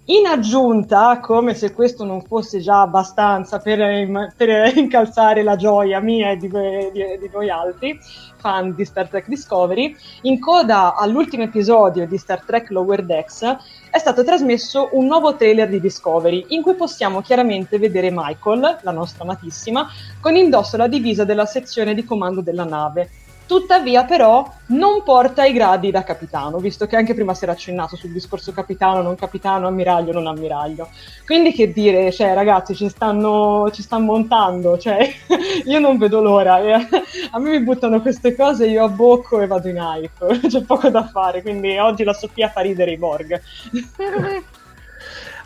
In aggiunta, come se questo non fosse già abbastanza per, per incalzare la gioia mia e di, di, di, voi altri, fan di Star Trek Discovery, in coda all'ultimo episodio di Star Trek Lower Decks è stato trasmesso un nuovo trailer di Discovery in cui possiamo chiaramente vedere Michael, la nostra amatissima, con indosso la divisa della sezione di comando della nave Tuttavia, però, non porta i gradi da capitano, visto che anche prima si era accennato sul discorso capitano, non capitano, ammiraglio, non ammiraglio. Quindi, che dire, cioè, ragazzi, ci stanno, ci stanno montando, cioè, io non vedo l'ora. a me mi buttano queste cose, io abbocco e vado in hype. C'è poco da fare, quindi oggi la Sofia fa ridere i Borg.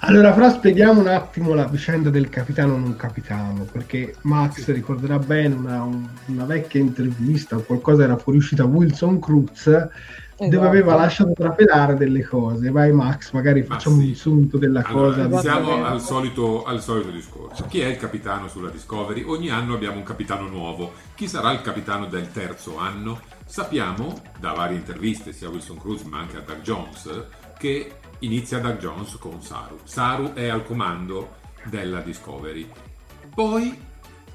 Allora, però spieghiamo un attimo la vicenda del capitano non capitano, perché Max ricorderà bene una, una vecchia intervista o qualcosa era fuoriuscita Wilson Cruz esatto. dove aveva lasciato trapelare delle cose. Vai Max, magari facciamo Ma sì. un sunto della allora, cosa. Siamo al solito, al solito discorso. Chi è il capitano sulla Discovery? Ogni anno abbiamo un capitano nuovo. Chi sarà il capitano del terzo anno? Sappiamo da varie interviste, sia a Wilson Cruz ma anche a Doug Jones, che inizia Doug Jones con Saru. Saru è al comando della Discovery. Poi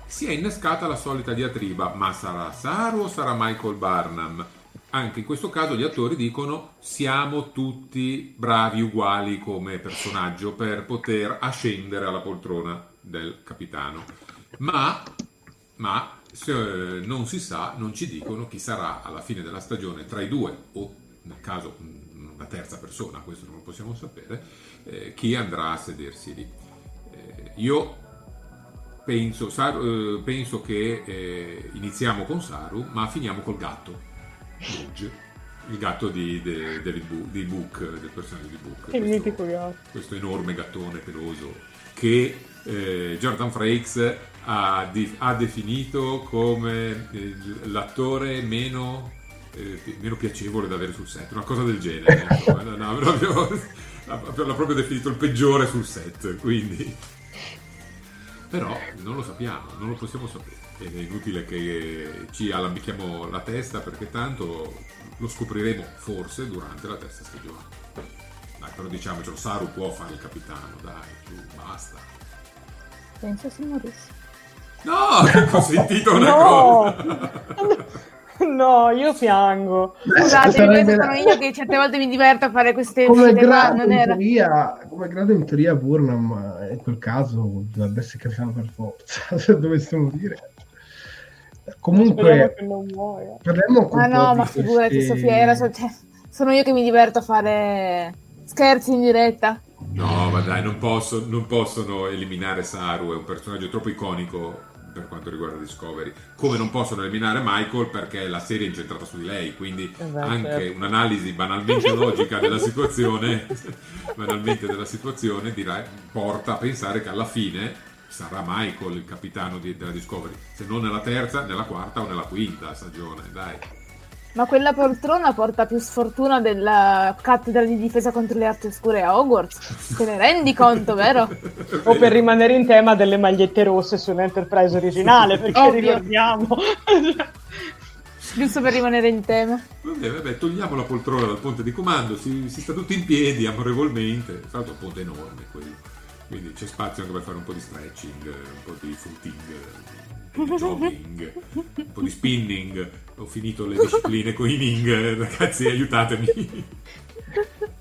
si è innescata la solita diatriba, ma sarà Saru o sarà Michael Barnum? Anche in questo caso gli attori dicono siamo tutti bravi uguali come personaggio per poter ascendere alla poltrona del capitano. Ma, ma se non si sa, non ci dicono chi sarà alla fine della stagione tra i due o nel caso una terza persona, questo non lo possiamo sapere, eh, chi andrà a sedersi lì. Eh, io penso, Saru, eh, penso che eh, iniziamo con Saru, ma finiamo col gatto, Rouge, il gatto di, de, David Bu, di Book, del personaggio di Book. Il mitico gatto. Questo enorme gattone peloso che eh, Jordan Frakes ha, di- ha definito come eh, l'attore meno, eh, meno piacevole da avere sul set, una cosa del genere. insomma, no, no, proprio- l'ha l'ha proprio definito il peggiore sul set, quindi... Però non lo sappiamo, non lo possiamo sapere. Ed è inutile che ci alambichiamo la testa perché tanto lo scopriremo forse durante la terza stagione. Dai, però diciamocelo, Saru può fare il capitano, dai, su, basta. Penso si morisse. No, ho sentito una No! cosa. No, io piango. Scusate, sarebbe sono io che certe volte mi diverto a fare queste come grado, era... teoria, come grado in teoria Burnham eh, in quel caso dovrebbe essere capitano per forza, se dovessimo dire. Comunque, parliamo Ah po' no, di ma figurati queste- Sofia, era sol- cioè, sono io che mi diverto a fare scherzi in diretta. No, ma dai, non, posso- non possono eliminare Saru, è un personaggio troppo iconico per quanto riguarda Discovery. Come non possono eliminare Michael perché la serie è incentrata su di lei, quindi beh, anche certo. un'analisi banalmente logica della situazione, banalmente della situazione, direi, porta a pensare che alla fine sarà Michael il capitano di- della Discovery, se non nella terza, nella quarta o nella quinta stagione, dai. Ma quella poltrona porta più sfortuna della cattedra di difesa contro le arti oscure a Hogwarts. Te ne rendi conto, vero? O per rimanere in tema delle magliette rosse sull'Enterprise originale, perché Ovvio. ricordiamo. Giusto per rimanere in tema. Vabbè, vabbè, togliamo la poltrona dal ponte di comando, si, si sta tutti in piedi amorevolmente, tra l'altro è un ponte enorme quello, quindi c'è spazio anche per fare un po' di stretching, un po' di footing, un po' di jogging, un po' di spinning, ho finito le discipline con i Ning, ragazzi aiutatemi.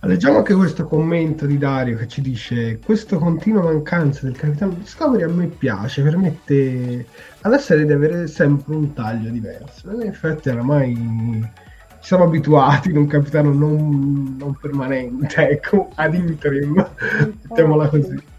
Leggiamo anche questo commento di Dario che ci dice: Questa continua mancanza del capitano Discovery a me piace, permette alla serie di avere sempre un taglio diverso. In effetti, oramai ci siamo abituati ad un capitano non, non permanente, ecco, ad interim, mettiamola così.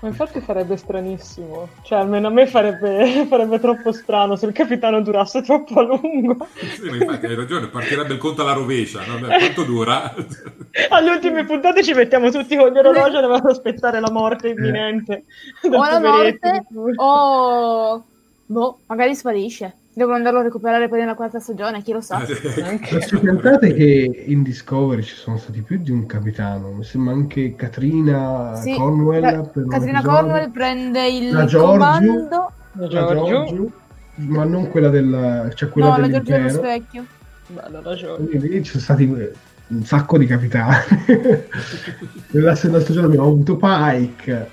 Ma infatti farebbe stranissimo. Cioè, almeno a me farebbe, farebbe troppo strano se il capitano durasse troppo a lungo. Sì, ma infatti hai ragione, partirebbe il conto alla rovescia, no? Beh, quanto dura? Alle ultime puntate ci mettiamo tutti con gli orologi e dobbiamo aspettare la morte imminente. O la morte, o... Boh, magari sparisce. Devono andarlo a recuperare poi nella quarta stagione, chi lo sa. Ma ci pensate che in Discovery ci sono stati più di un capitano? Mi sembra anche Katrina Sì, Cornwell. Catrina episodio. Cornwell prende il La Giorgio. comando. La La Giorgio. Giorgio, ma non quella del cioè quella No, la Giorgio è dell'impero. specchio. Bella la Giorgio. Quindi lì ci sono stati eh, un sacco di capitani. Nella seconda stagione abbiamo avuto Pike.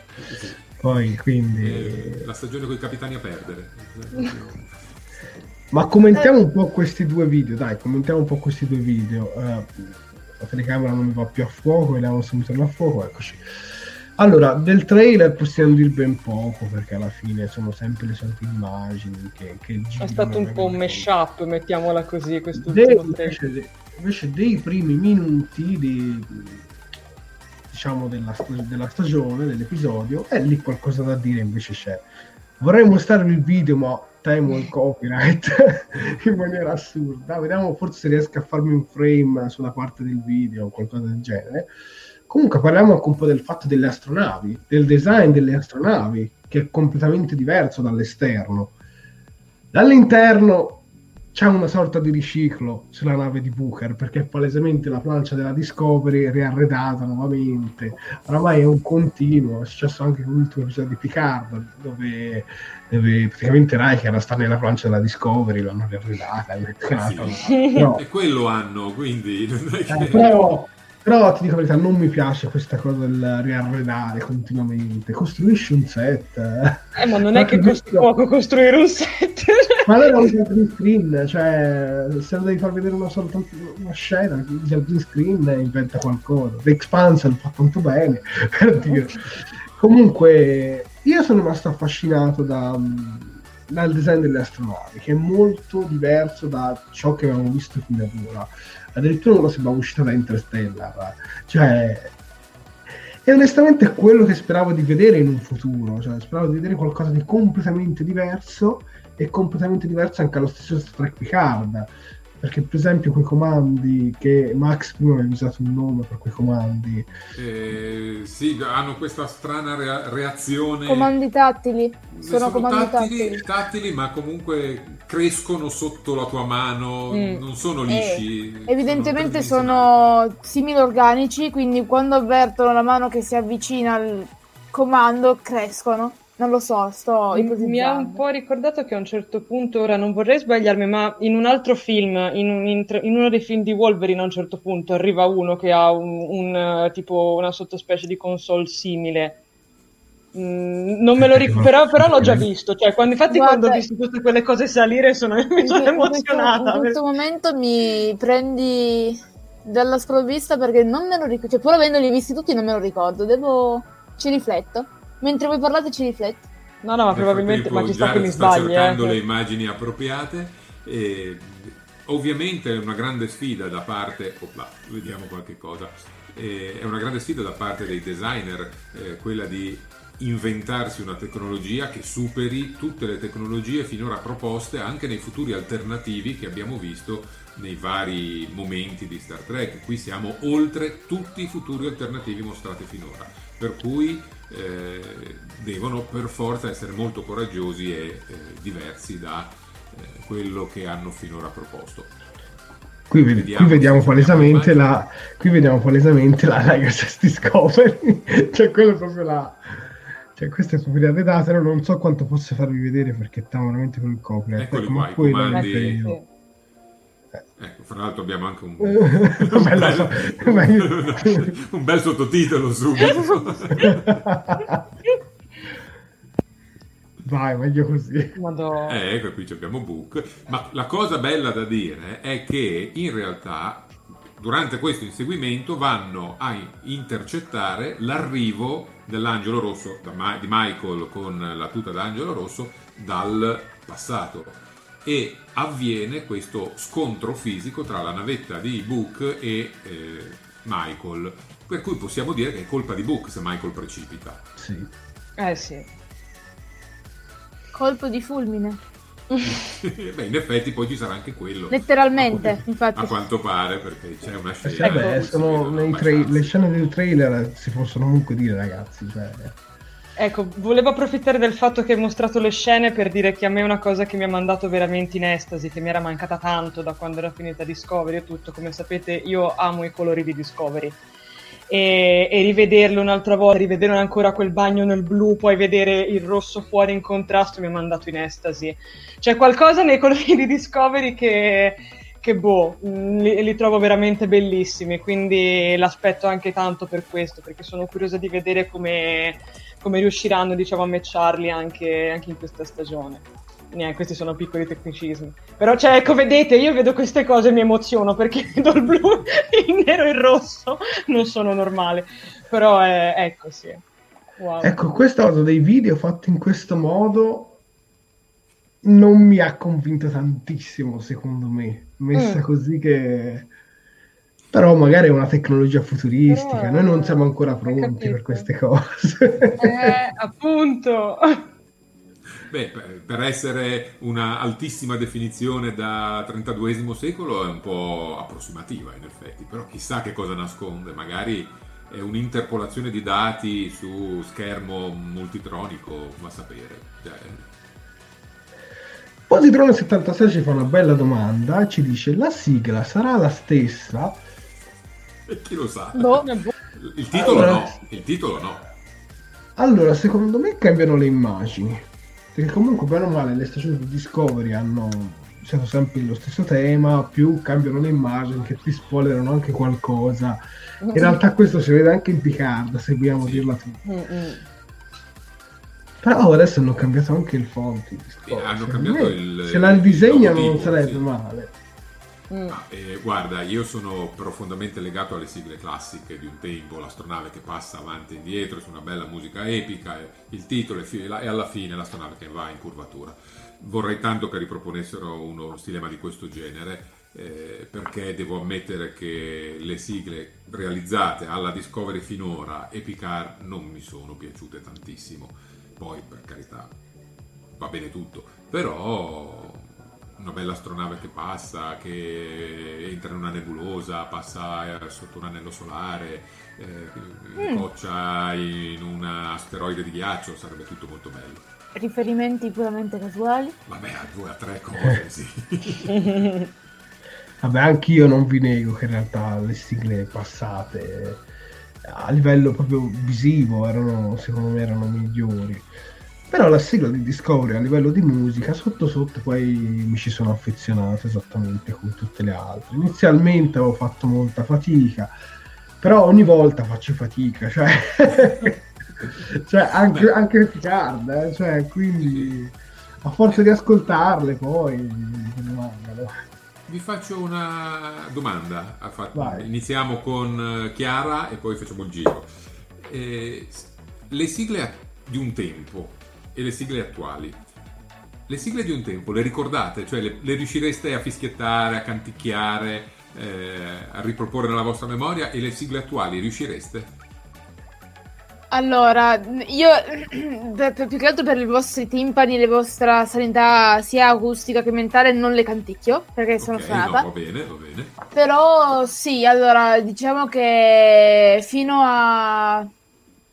Poi quindi. Eh, La stagione con i capitani a perdere. Ma commentiamo un po' questi due video, dai, commentiamo un po' questi due video. Eh, la telecamera non mi va più a fuoco, vediamo se mi torna a fuoco, eccoci. Allora, del trailer possiamo dire ben poco, perché alla fine sono sempre le solite immagini che, che È stato un po' un mashup, mettiamola così, questo Dei- ultimo trailer. invece, invece dei primi minuti di, diciamo della, della stagione, dell'episodio, è lì qualcosa da dire invece c'è. Vorrei mostrarvi il video, ma temo il copyright in maniera assurda. Vediamo, forse riesco a farmi un frame sulla parte del video o qualcosa del genere. Comunque parliamo anche un po' del fatto delle astronavi, del design delle astronavi, che è completamente diverso dall'esterno. Dall'interno c'è una sorta di riciclo sulla nave di Booker, perché palesemente la plancia della Discovery è riarredata nuovamente. Oramai è un continuo, è successo anche con l'ultimo episodio di Picard, dove, dove praticamente Riker sta nella plancia della Discovery, l'hanno riarredata, Sì. no, E quello hanno, quindi che... eh, però, però ti dico la verità, non mi piace questa cosa del riarredare continuamente. Costruisci un set. eh. Eh, ma non è che costa poco costruire un set. Ma allora usa il green screen, cioè se lo devi far vedere una, soltanto una scena, usa il green screen e inventa qualcosa. The Expanse fa tanto bene, per dire. Comunque, io sono rimasto affascinato da, dal design delle astronavi, che è molto diverso da ciò che avevamo visto fino ad ora. Addirittura non sembrava uscita da Interstellar. Cioè, e onestamente è quello che speravo di vedere in un futuro, cioè speravo di vedere qualcosa di completamente diverso e completamente diverso anche allo stesso Trek Picard. Perché per esempio quei comandi che Max prima aveva usato un nome per quei comandi. Eh, sì, hanno questa strana rea- reazione. Comandi tattili. Sono, Sono comandi tattili, tattili. tattili, ma comunque crescono sotto la tua mano, Mm. non sono lisci. Eh, evidentemente sono sono simili organici, quindi quando avvertono la mano che si avvicina al comando crescono. Non lo so, sto ipotizzando. Mi ha un po' ricordato che a un certo punto, ora non vorrei sbagliarmi, ma in un altro film, in, un- in in uno dei film di Wolverine a un certo punto arriva uno che ha un, un, eh, tipo una sottospecie di console simile. Mm, non me lo ricordo, però, però l'ho già visto. Cioè, quando, infatti, Guarda- quando ho visto tutte quelle cose salire, sono, mi sono In questo- emozionata. In questo momento mi prendi dalla sprovvista perché non me lo ricordo. Cioè, pur avendoli visti tutti, non me lo ricordo. Devo. Ci rifletto. Mentre voi parlate, ci rifletto. No, no, ma Nel probabilmente, ma ci sta che mi sta sbagli. cercando eh. le immagini appropriate. E, ovviamente è una grande sfida da parte. Opla, vediamo qualche cosa. Eh, è una grande sfida da parte dei designer eh, quella di inventarsi una tecnologia che superi tutte le tecnologie finora proposte anche nei futuri alternativi che abbiamo visto nei vari momenti di Star Trek. Qui siamo oltre tutti i futuri alternativi mostrati finora, per cui eh, devono per forza essere molto coraggiosi e eh, diversi da eh, quello che hanno finora proposto. Qui, ved- Vediamo qui vediamo se palesemente la qui vediamo palesemente la Legacy Discovery cioè quello è proprio la cioè queste sono le date no, non so quanto posso farvi vedere perché stiamo veramente con il copyright Eccoli ecco, qua, ma i la comandi. Io. Ecco, fra l'altro abbiamo anche un, Bella so- un bel sottotitolo subito. vai meglio così Madonna. Eh, ecco, qui abbiamo Book. Ma la cosa bella da dire è che in realtà durante questo inseguimento vanno a intercettare l'arrivo dell'angelo rosso, da Ma- di Michael con la tuta d'angelo rosso, dal passato. E avviene questo scontro fisico tra la navetta di Book e eh, Michael. Per cui possiamo dire che è colpa di Book se Michael precipita. sì. Eh sì. Colpo di fulmine. Beh, in effetti poi ci sarà anche quello. Letteralmente, A- infatti. A quanto pare, perché c'è una Eh, scena. cui si sono nei tra- le scene del trailer si possono comunque dire ragazzi cioè, Ecco, volevo approfittare del fatto che hai mostrato le scene per dire che a me è una cosa che mi ha mandato veramente in estasi, che mi era mancata tanto da quando era finita Discovery e tutto. Come sapete, io amo i colori di Discovery. E, e rivederlo un'altra volta, rivedere ancora quel bagno nel blu, poi vedere il rosso fuori in contrasto mi ha mandato in estasi. C'è qualcosa nei colori di Discovery che, che boh, mh, li, li trovo veramente bellissimi, quindi l'aspetto anche tanto per questo, perché sono curiosa di vedere come, come riusciranno diciamo, a matcharli anche, anche in questa stagione. Niente, questi sono piccoli tecnicismi. Però, cioè, ecco, vedete, io vedo queste cose e mi emoziono perché vedo il blu, il nero e il rosso. Non sono normale. Però, è, ecco, sì. Wow. ecco questa cosa dei video fatti in questo modo non mi ha convinto tantissimo secondo me messa Mm. così che però magari è una tecnologia futuristica Però, noi non siamo ancora pronti per queste cose Eh, appunto. Beh, per per essere una altissima definizione da 32 secolo è un po' approssimativa in effetti, però chissà che cosa nasconde, magari è un'interpolazione di dati su schermo multitronico, va a sapere. Cioè, Positrone 76 ci fa una bella domanda ci dice la sigla sarà la stessa e chi lo sa? Boh. Il titolo Allora- no, il titolo no. allora secondo me cambiano le immagini perché comunque bene o male le stagioni di Discovery hanno usato sempre lo stesso tema più cambiano le immagini che ti spoilerano anche qualcosa in realtà questo si vede anche in Picard se vogliamo dirla tutta Mm, mm. però adesso hanno cambiato anche il font Discovery. hanno cambiato il- se la ridisegnano non sarebbe sì. male Mm. Eh, guarda, io sono profondamente legato alle sigle classiche di un tempo, l'astronave che passa avanti e indietro su una bella musica epica, il titolo e, e alla fine l'astronave che va in curvatura. Vorrei tanto che riproponessero uno stilema di questo genere, eh, perché devo ammettere che le sigle realizzate alla Discovery finora e Picard non mi sono piaciute tantissimo. Poi, per carità, va bene tutto, però una bella astronave che passa, che entra in una nebulosa, passa eh, sotto un anello solare, eh, coccia in un asteroide di ghiaccio, sarebbe tutto molto bello. Riferimenti puramente casuali. Vabbè, a due a tre cose, sì. Vabbè, anch'io non vi nego che in realtà le sigle passate a livello proprio visivo erano, secondo me, erano migliori. Però la sigla di Discovery a livello di musica, sotto sotto poi mi ci sono affezionato esattamente come tutte le altre. Inizialmente avevo fatto molta fatica, però ogni volta faccio fatica, cioè, cioè anche, anche Picard, eh, cioè, quindi a forza di ascoltarle poi mi mandano. Vi faccio una domanda. Iniziamo con eh, Chiara e poi facciamo il giro. Eh, le sigle di un tempo e le sigle attuali. Le sigle di un tempo le ricordate? Cioè le, le riuscireste a fischiettare, a canticchiare, eh, a riproporre nella vostra memoria e le sigle attuali riuscireste? Allora, io più che altro per i vostri timpani la vostra sanità sia acustica che mentale non le canticchio perché sono okay, suonata. No, va bene, va bene. Però sì, allora diciamo che fino a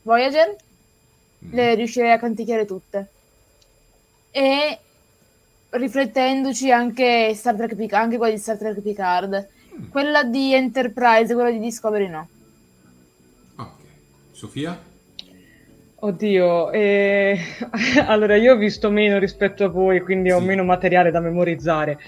Voyager. Le riuscirei a canticchiare tutte. E riflettendoci anche Star Trek Picard, anche quella di Star Trek Picard. Mm. Quella di Enterprise, quella di Discovery no. Ok. Sofia? Oddio, eh, allora io ho visto meno rispetto a voi, quindi sì. ho meno materiale da memorizzare.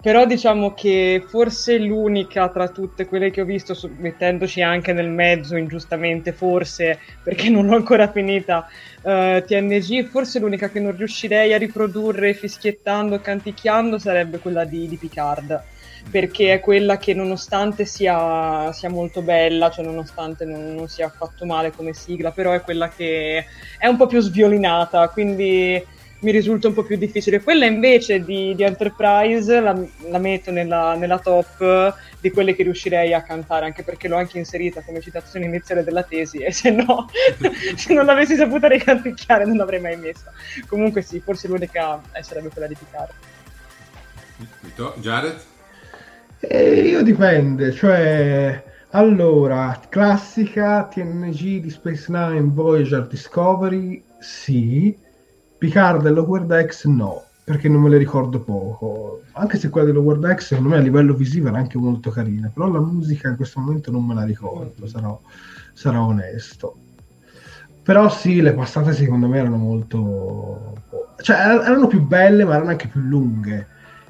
Però diciamo che forse l'unica tra tutte quelle che ho visto, mettendoci anche nel mezzo ingiustamente, forse perché non l'ho ancora finita, uh, TNG, forse l'unica che non riuscirei a riprodurre fischiettando, canticchiando sarebbe quella di, di Picard. Perché è quella che nonostante sia, sia molto bella, cioè nonostante non, non, sia affatto male come sigla, però è quella che è un po' più sviolinata, quindi mi risulta un po' più difficile. Quella invece di, di Enterprise la, la metto nella, nella, top di quelle che riuscirei a cantare, anche perché l'ho anche inserita come citazione iniziale della tesi e se no, se non l'avessi saputa ricanticchiare non l'avrei mai messa. Comunque sì, forse l'unica eh, sarebbe quella di Picard. Jared? Eh, io dipende, cioè allora, classica TNG di Space Nine, Voyager, Discovery, sì. Picard e Lower Decks no, perché non me le ricordo poco. Anche se quella di Lower Decks secondo me a livello visivo era anche molto carina, però la musica in questo momento non me la ricordo, sarò, sarò onesto. Però sì, le passate secondo me erano molto... cioè erano più belle ma erano anche più lunghe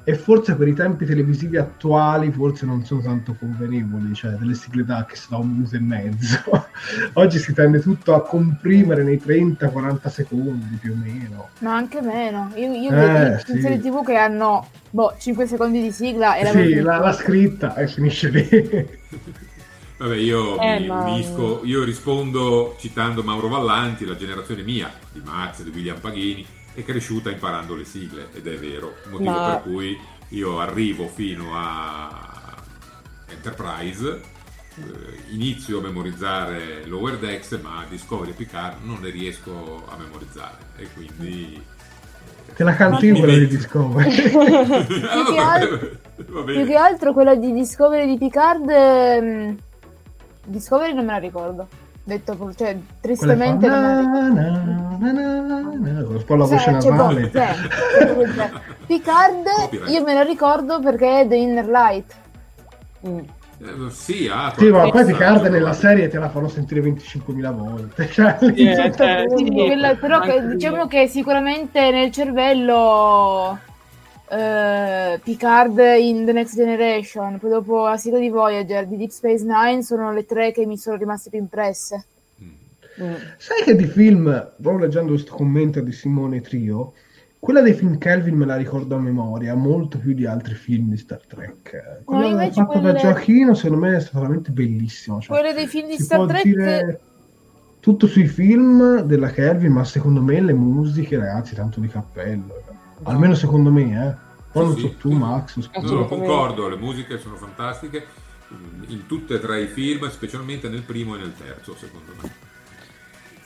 e forse per i tempi televisivi attuali forse non sono tanto convenevoli, cioè delle sigle che si da un minuto e mezzo. Oggi si tende tutto a comprimere nei 30-40 secondi più o meno. No, anche meno. Io, io eh, vedo sì. serie tv che hanno boh, 5 secondi di sigla e la Sì, la, la scritta e finisce lì. Vabbè, io eh, mi ma... unisco, io rispondo citando Mauro Vallanti, la generazione mia, di Max, di William Paghini, è cresciuta imparando le sigle ed è vero, motivo Ma... per cui io arrivo fino a Enterprise, eh, inizio a memorizzare Lower Decks, ma Discovery e Picard non le riesco a memorizzare e quindi... Te la canti quella di Discovery? più, che altro, più, che altro, quella di Discovery di Picard... Ehm, Discovery non me la ricordo detto cioè, tristemente fa, na, na, na, un po' la voce cioè, navale. cioè, cioè, Picard io me lo ricordo perché è The Inner Light. Mm. Eh, sì, ah, sì, ma poi Picard nella serie te la fanno sentire 25.000 volte. Cioè, yeah, cioè, sì, quella, però che, diciamo che sicuramente nel cervello uh, Picard in The Next Generation, poi dopo la sigla di Voyager, di Deep Space Nine, sono le tre che mi sono rimaste più impresse. Mm. mm. Sai che di film, proprio leggendo questo commento di Simone Trio, quella dei film Kelvin me la ricordo a memoria, molto più di altri film di Star Trek. Quella no, fatta quelle... da Gioachino, secondo me è stata veramente bellissima. Cioè, quelle dei film di Star Trek... Tutto sui film della Kelvin, ma secondo me le musiche, ragazzi, tanto di cappello. Almeno secondo me, eh. Poi non sì, so tu, Max. Scusa. No, concordo, le musiche sono fantastiche in tutte e tre i film, specialmente nel primo e nel terzo, secondo me.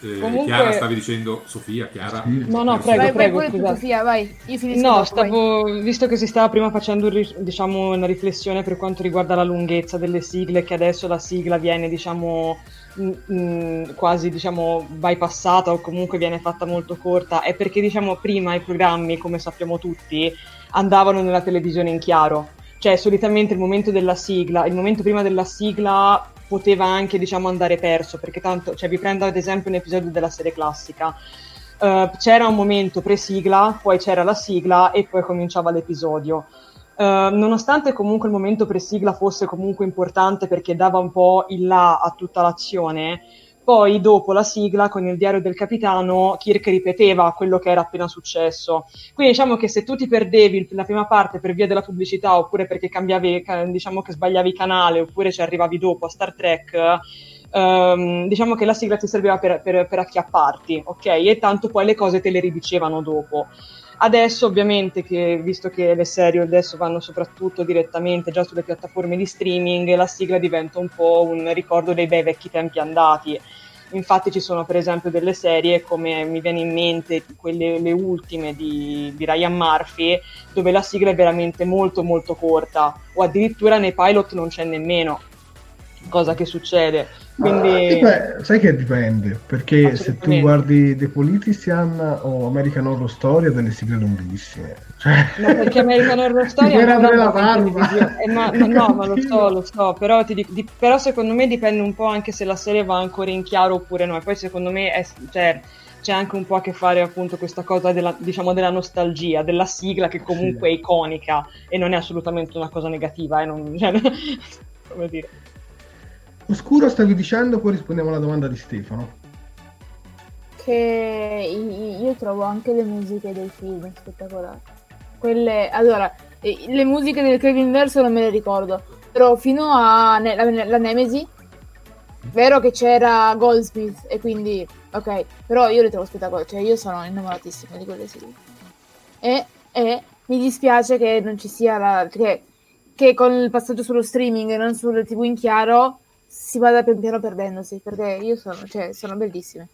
Eh, Comunque- Chiara stavi dicendo, Sofia, Chiara? Sì. No, no, prego, vai, vai prego, pure tu. Sofia, vai. Io finisco No, dopo, vai. stavo, visto che si stava prima facendo diciamo, una riflessione per quanto riguarda la lunghezza delle sigle, che adesso la sigla viene diciamo, mh, mh, quasi diciamo, bypassata o comunque viene fatta molto corta, è perché diciamo, prima i programmi, come sappiamo tutti, andavano nella televisione in chiaro. Cioè, solitamente il momento della sigla, il momento prima della sigla poteva anche diciamo, andare perso, perché tanto, cioè, vi prendo ad esempio un episodio della serie classica. Eh, c'era un momento pre-sigla, poi c'era la sigla e poi cominciava l'episodio. Eh, nonostante comunque il momento pre-sigla fosse comunque importante perché dava un po' il là a tutta l'azione, poi dopo la sigla con il diario del capitano Kirk ripeteva quello che era appena successo. Quindi diciamo che se tu ti perdevi la prima parte per via della pubblicità oppure perché cambiavi, ca- diciamo che sbagliavi canale oppure ci arrivavi dopo a Star Trek, ehm, diciamo che la sigla ti serviva per, per- per acchiapparti, ok? E tanto poi le cose te le ridicevano dopo. Adesso ovviamente che visto che le serie adesso vanno soprattutto direttamente già sulle piattaforme di streaming, la sigla diventa un po' un ricordo dei bei vecchi tempi andati. Infatti ci sono per esempio delle serie come mi viene in mente quelle le ultime di, di Ryan Murphy dove la sigla è veramente molto molto corta o addirittura nei pilot non c'è nemmeno cosa che succede. Quindi dipende- sai che dipende, perché se tu guardi The Politician o American Horror Story ha delle sigle lunghissime. Cioè... No, perché American Horror Story va in Barba. Eh, ma, ma no, ma lo so, lo so, però, ti dico- di- però secondo me dipende un po' anche se la serie va ancora in chiaro oppure no. E poi secondo me è- cioè, c'è anche un po' a che fare appunto questa cosa della, diciamo, della nostalgia, della sigla che comunque Sì. è iconica e non è assolutamente una cosa negativa, eh, non- cioè, come dire. Oscuro stavi dicendo, poi rispondiamo alla domanda di Stefano. che io trovo anche le musiche dei film spettacolari. Quelle, allora, le musiche del Kevin Verso non me le ricordo, però fino a Ne- la, la Nemesi, vero che c'era Goldsmith e quindi, ok, però io le trovo spettacolari, cioè io sono innamoratissima di quelle sigle. E, e mi dispiace che non ci sia la... che, che con il passaggio sullo streaming e non sulle tv in chiaro si vada pian piano perdendosi, perché io sono, cioè, sono bellissime.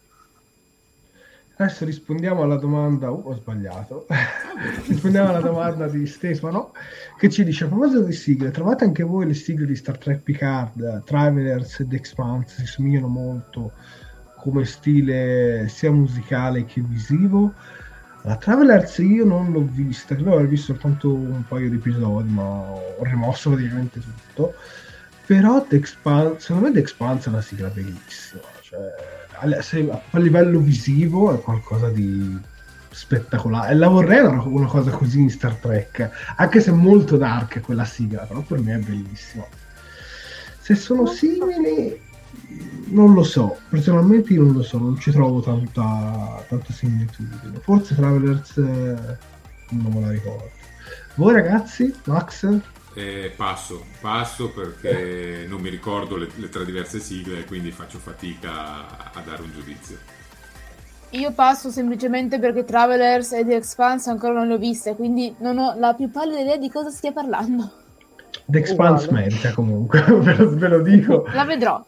Adesso rispondiamo alla domanda, uh, ho sbagliato, rispondiamo alla domanda di Stefano che ci dice a proposito di sigle, trovate anche voi le sigle di Star Trek Picard, Travelers ed Expanse si somigliano molto come stile sia musicale che visivo? La Travelers io non l'ho vista, credo di aver visto soltanto un paio di episodi, ma ho rimosso praticamente tutto. Però The Expanse, secondo me The Expanse è una sigla bellissima, cioè, a, se- a livello visivo è qualcosa di spettacolare. E la vorrei una, una cosa così in Star Trek, anche se è molto dark quella sigla, però per me è bellissima. Se sono simili, non lo so, personalmente io non lo so, non ci trovo tanta, tanta similitudine. Forse Travelers eh, non me la ricordo. Voi ragazzi, Max? Eh, passo, passo perché non mi ricordo le, le tre diverse sigle e quindi faccio fatica a dare un giudizio. Io passo semplicemente perché Travelers e The Expanse ancora non le ho viste, quindi non ho la più pallida idea di cosa stia parlando. The Expanse Uguale. merita comunque, ve lo, ve lo dico. La vedrò.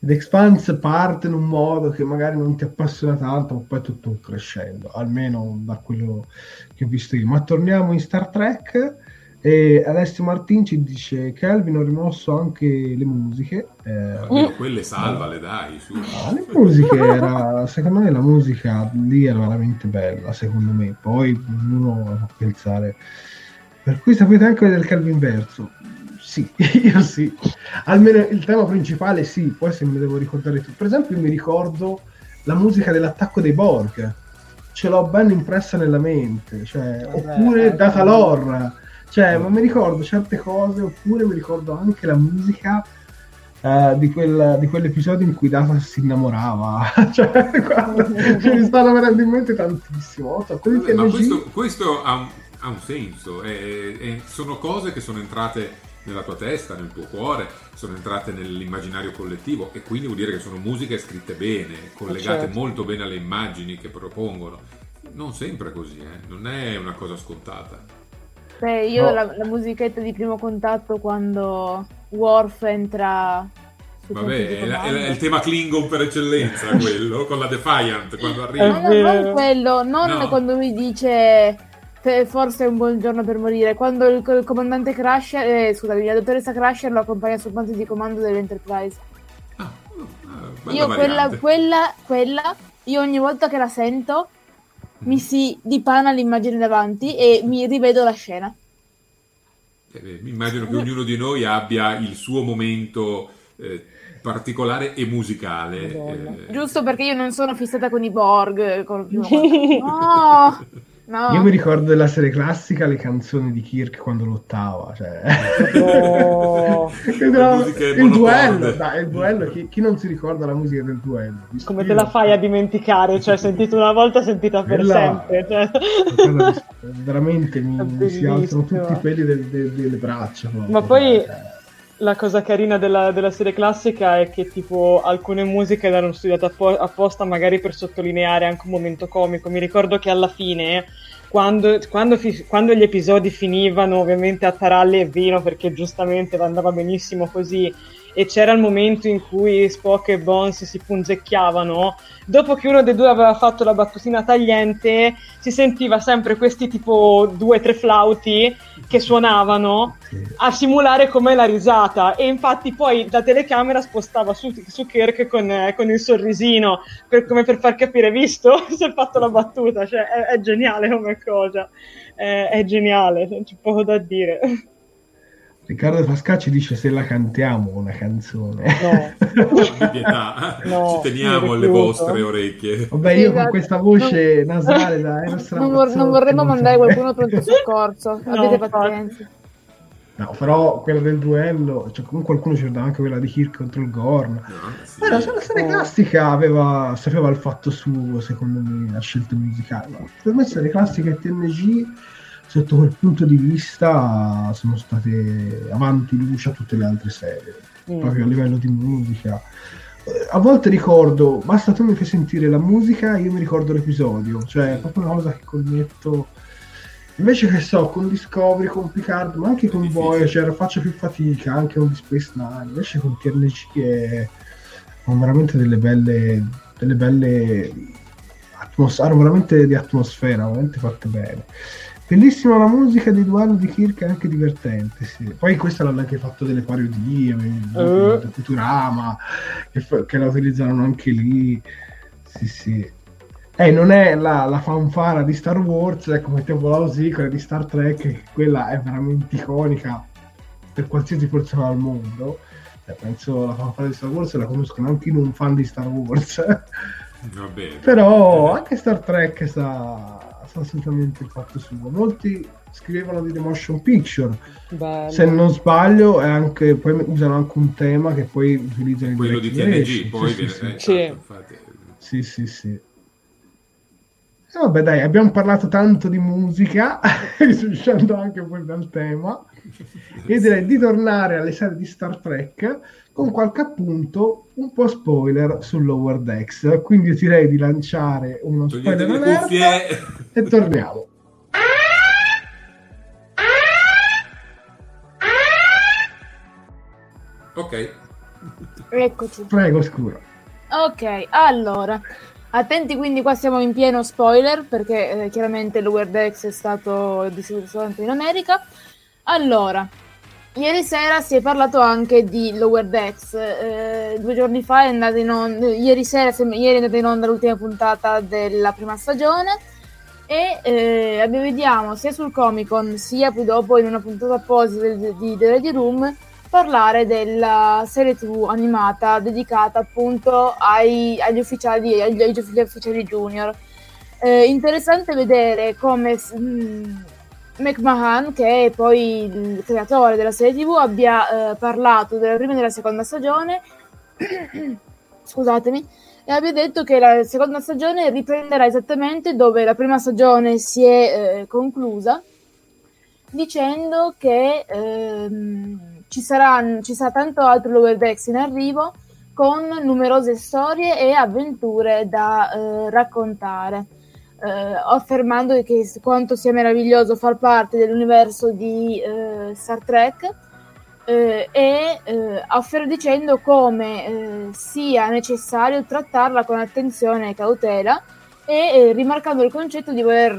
The Expanse parte in un modo che magari non ti appassiona tanto, ma poi è tutto un crescendo, almeno da quello che ho visto io. Ma torniamo in Star Trek e Alessio Martin ci dice Kelvin ho rimosso anche le musiche. Eh, Almeno quelle salvale, dai, su. Ah, le musiche era, secondo me la musica lì era veramente bella, secondo me. Poi ognuno può pensare. Per cui sapete anche del Calvin Verso? Sì, io sì. Almeno il tema principale sì, poi se mi devo ricordare tutto. Per esempio io mi ricordo la musica dell'attacco dei Borg. Ce l'ho ben impressa nella mente, cioè, Vabbè, oppure eh, Data Lore. Cioè, ma mi ricordo certe cose, oppure mi ricordo anche la musica eh, di, quel- di quell'episodio in cui Data si innamorava. cioè, guarda, ce ne stanno venendo in mente tantissimo. Quelli Vabbè, ma questo, questo ha, un, ha un senso, e- e sono cose che sono entrate nella tua testa, nel tuo cuore, sono entrate nell'immaginario collettivo e quindi vuol dire che sono musiche scritte bene, collegate certo. molto bene alle immagini che propongono. Non sempre così, eh, non è una cosa scontata. Beh, io No. la, la musichetta di primo contatto quando Worf entra Vabbè, è, la- è la- è il tema Klingon per eccellenza quello, con la Defiant quando arriva. È Ma no, vero. non quello, non No. quando lui dice "Fe- forse è un buon giorno per morire, quando il, il comandante Crusher, eh, scusami, la dottoressa Crusher lo accompagna sul punto di comando dell'Enterprise. Ah, ah, Io quella, quella, quella, io ogni volta che la sento. Mi si dipana l'immagine davanti e mi rivedo la scena. Eh, mi immagino che ognuno di noi abbia il suo momento eh, particolare e musicale. Eh. Giusto perché io non sono fissata con i Borg. Con No, no. Io mi ricordo della serie classica le canzoni di Kirk quando lottava, cioè... No. Era- musiche il duello, dai, il duello, chi, chi non si ricorda la musica del duello? Come te la fai a dimenticare? Cioè, sentita una volta, sentita per Quella- sempre. Cioè. Veramente mi, mi si alzano tutti i peli del- del- delle braccia. Ma poi Cioè, la cosa carina della, della serie classica è che tipo alcune musiche erano studiate appo- apposta magari per sottolineare anche un momento comico. Mi ricordo che alla fine, quando, quando fi- quando gli episodi finivano ovviamente a taralli e vino, perché giustamente andava benissimo così, e c'era il momento in cui Spock e Bones si punzecchiavano, dopo che uno dei due aveva fatto la battutina tagliente, si sentiva sempre questi tipo due o tre flauti che suonavano a simulare com'è la risata. E infatti poi la telecamera spostava su, su Kirk con, eh, con il sorrisino per- come per far capire visto? Si è fatto la battuta cioè è, è geniale come cosa. È, è geniale non c'è poco da dire Riccardo Fascacci dice se la cantiamo una canzone. no. No, Ci teniamo alle vostre orecchie. Vabbè, io con Esatto. questa voce nasale da Eros Non, vor- non vorremmo mandare qualcuno pronto soccorso. No, pazienza. No, però quella del duello, cioè comunque qualcuno ci ricordava anche quella di Kirk contro il Gorn. No, sì. La la serie classica aveva, sapeva il fatto suo, secondo me, a scelte musicali. Ma Per me serie classica e TNG, sotto quel punto di vista, sono state avanti luce a tutte le altre serie, Mm. proprio a livello di musica. Eh, A volte ricordo, basta tu mi fai sentire la musica, io mi ricordo l'episodio, cioè è proprio una cosa che connetto. Invece che so, con Discovery, con Picard, ma anche con. Voyager faccio più fatica, anche con Space Nine. Invece con TNG è hanno veramente delle belle, delle belle atmos- hanno veramente di atmosfera, veramente fatte bene. Bellissima la musica dei duelli di Kirk, è anche divertente. Sì. Poi questa l'hanno anche fatto delle parodie, Eh. uh. Futurama, che, fa- che la utilizzano anche lì. Sì, sì. Eh, non è la, la fanfara di Star Wars, ecco, mettiamola così, quella di Star Trek, che quella è veramente iconica per qualsiasi persona al mondo. Eh, penso la fanfara di Star Wars la conoscono anche i non fan di Star Wars. Va bene. Però anche Star Trek sa, assolutamente il fatto suo. Molti scrivevano di The Motion Picture. Bello. Se non sbaglio, è anche, poi usano anche un tema che poi utilizzano in Quello di TNG, poi Sì, viene... sì, eh, sì. Sì. esatto, infatti. Sì, sì, sì. E vabbè, dai, abbiamo parlato tanto di musica, uscendo anche poi dal tema. Io direi di tornare alle serie di Star Trek con qualche appunto un po' spoiler su Lower Decks. Quindi direi di lanciare uno Togliete spoiler cuffie. e torniamo. Ok. Eccoci. Prego, scuro. Ok, allora. Attenti, quindi qua siamo in pieno spoiler perché eh, chiaramente Lower Decks è stato distribuito soltanto in America. Allora, ieri sera si è parlato anche di Lower Decks. eh, due giorni fa è andata in onda, ieri sera, ieri è andata in onda l'ultima puntata della prima stagione e eh, vediamo sia sul Comic Con sia poi dopo in una puntata apposita di, di The Ready Room parlare della serie tv animata dedicata appunto ai- agli ufficiali agli, agli ufficiali junior Eh, interessante vedere come mm, McMahon che è poi il creatore della serie tv abbia eh, parlato della prima e della seconda stagione scusatemi e abbia detto che la seconda stagione riprenderà esattamente dove la prima stagione si è eh, conclusa dicendo che ehm, ci, sarà, ci sarà tanto altro Lower Decks in arrivo con numerose storie e avventure da eh, raccontare, eh, affermando che quanto sia meraviglioso far parte dell'universo di eh, Star Trek eh, e eh, afferra dicendo come eh, sia necessario trattarla con attenzione e cautela e eh, rimarcando il concetto di voler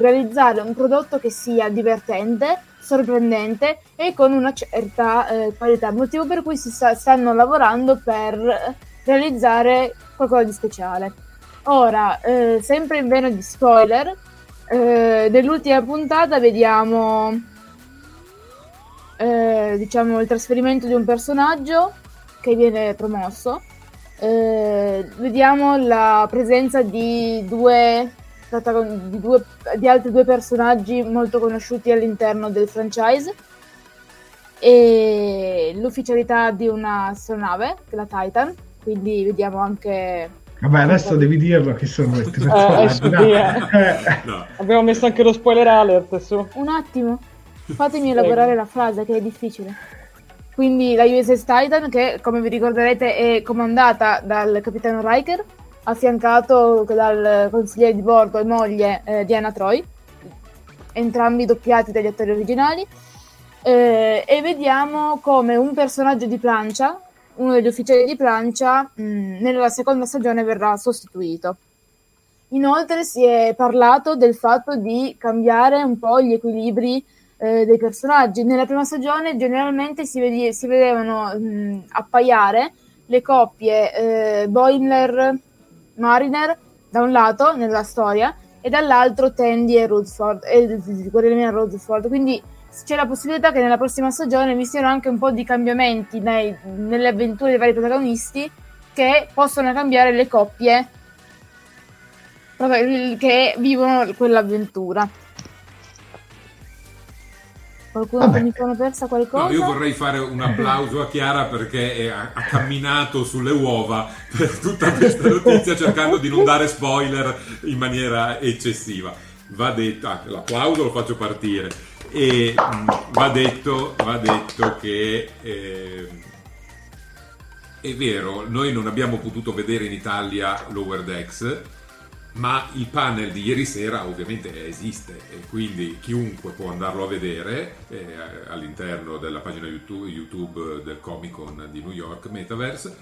realizzare un prodotto che sia divertente, sorprendente e con una certa qualità, motivo per cui si sta, stanno lavorando per realizzare qualcosa di speciale. Ora, eh, sempre in vena di spoiler, eh, nell'ultima puntata vediamo eh, diciamo il trasferimento di un personaggio che viene promosso. Eh, vediamo la presenza di due, di due di altri due personaggi molto conosciuti all'interno del franchise e l'ufficialità di una astronave, che è la Titan, quindi vediamo anche Vabbè, adesso devi dirlo chi sono questi Eh, personaggi. eh, dai. eh. No. Abbiamo messo anche lo spoiler alert su. Un attimo, fatemi elaborare la frase che è difficile. Quindi la USS Titan, che come vi ricorderete è comandata dal capitano Riker, affiancato dal consigliere di bordo e moglie eh, Diana Troy, entrambi doppiati dagli attori originali. Eh, e vediamo come un personaggio di plancia, uno degli ufficiali di plancia, mh, nella seconda stagione verrà sostituito. Inoltre si è parlato del fatto di cambiare un po' gli equilibri eh, dei personaggi. Nella prima stagione generalmente si, vedi- si vedevano mh, appaiare le coppie eh, Boimler-Mariner da un lato nella storia e dall'altro Tandy e Rutherford, e Guerrilla Rutherford. Quindi c'è la possibilità che nella prossima stagione vi siano anche un po' di cambiamenti nei- nelle avventure dei vari protagonisti che possono cambiare le coppie che vivono quell'avventura. Qualcuno Vabbè. mi sono persa qualcosa? No, io vorrei fare un applauso a Chiara perché è- ha, ha camminato sulle uova per tutta questa notizia cercando di non dare spoiler in maniera eccessiva. Va detto, ah, l'applauso lo faccio partire. E mh, va, detto, va detto che eh, è vero, noi non abbiamo potuto vedere in Italia Lower Decks, ma il panel di ieri sera ovviamente esiste e quindi chiunque può andarlo a vedere eh, all'interno della pagina YouTube, YouTube del Comic Con di New York Metaverse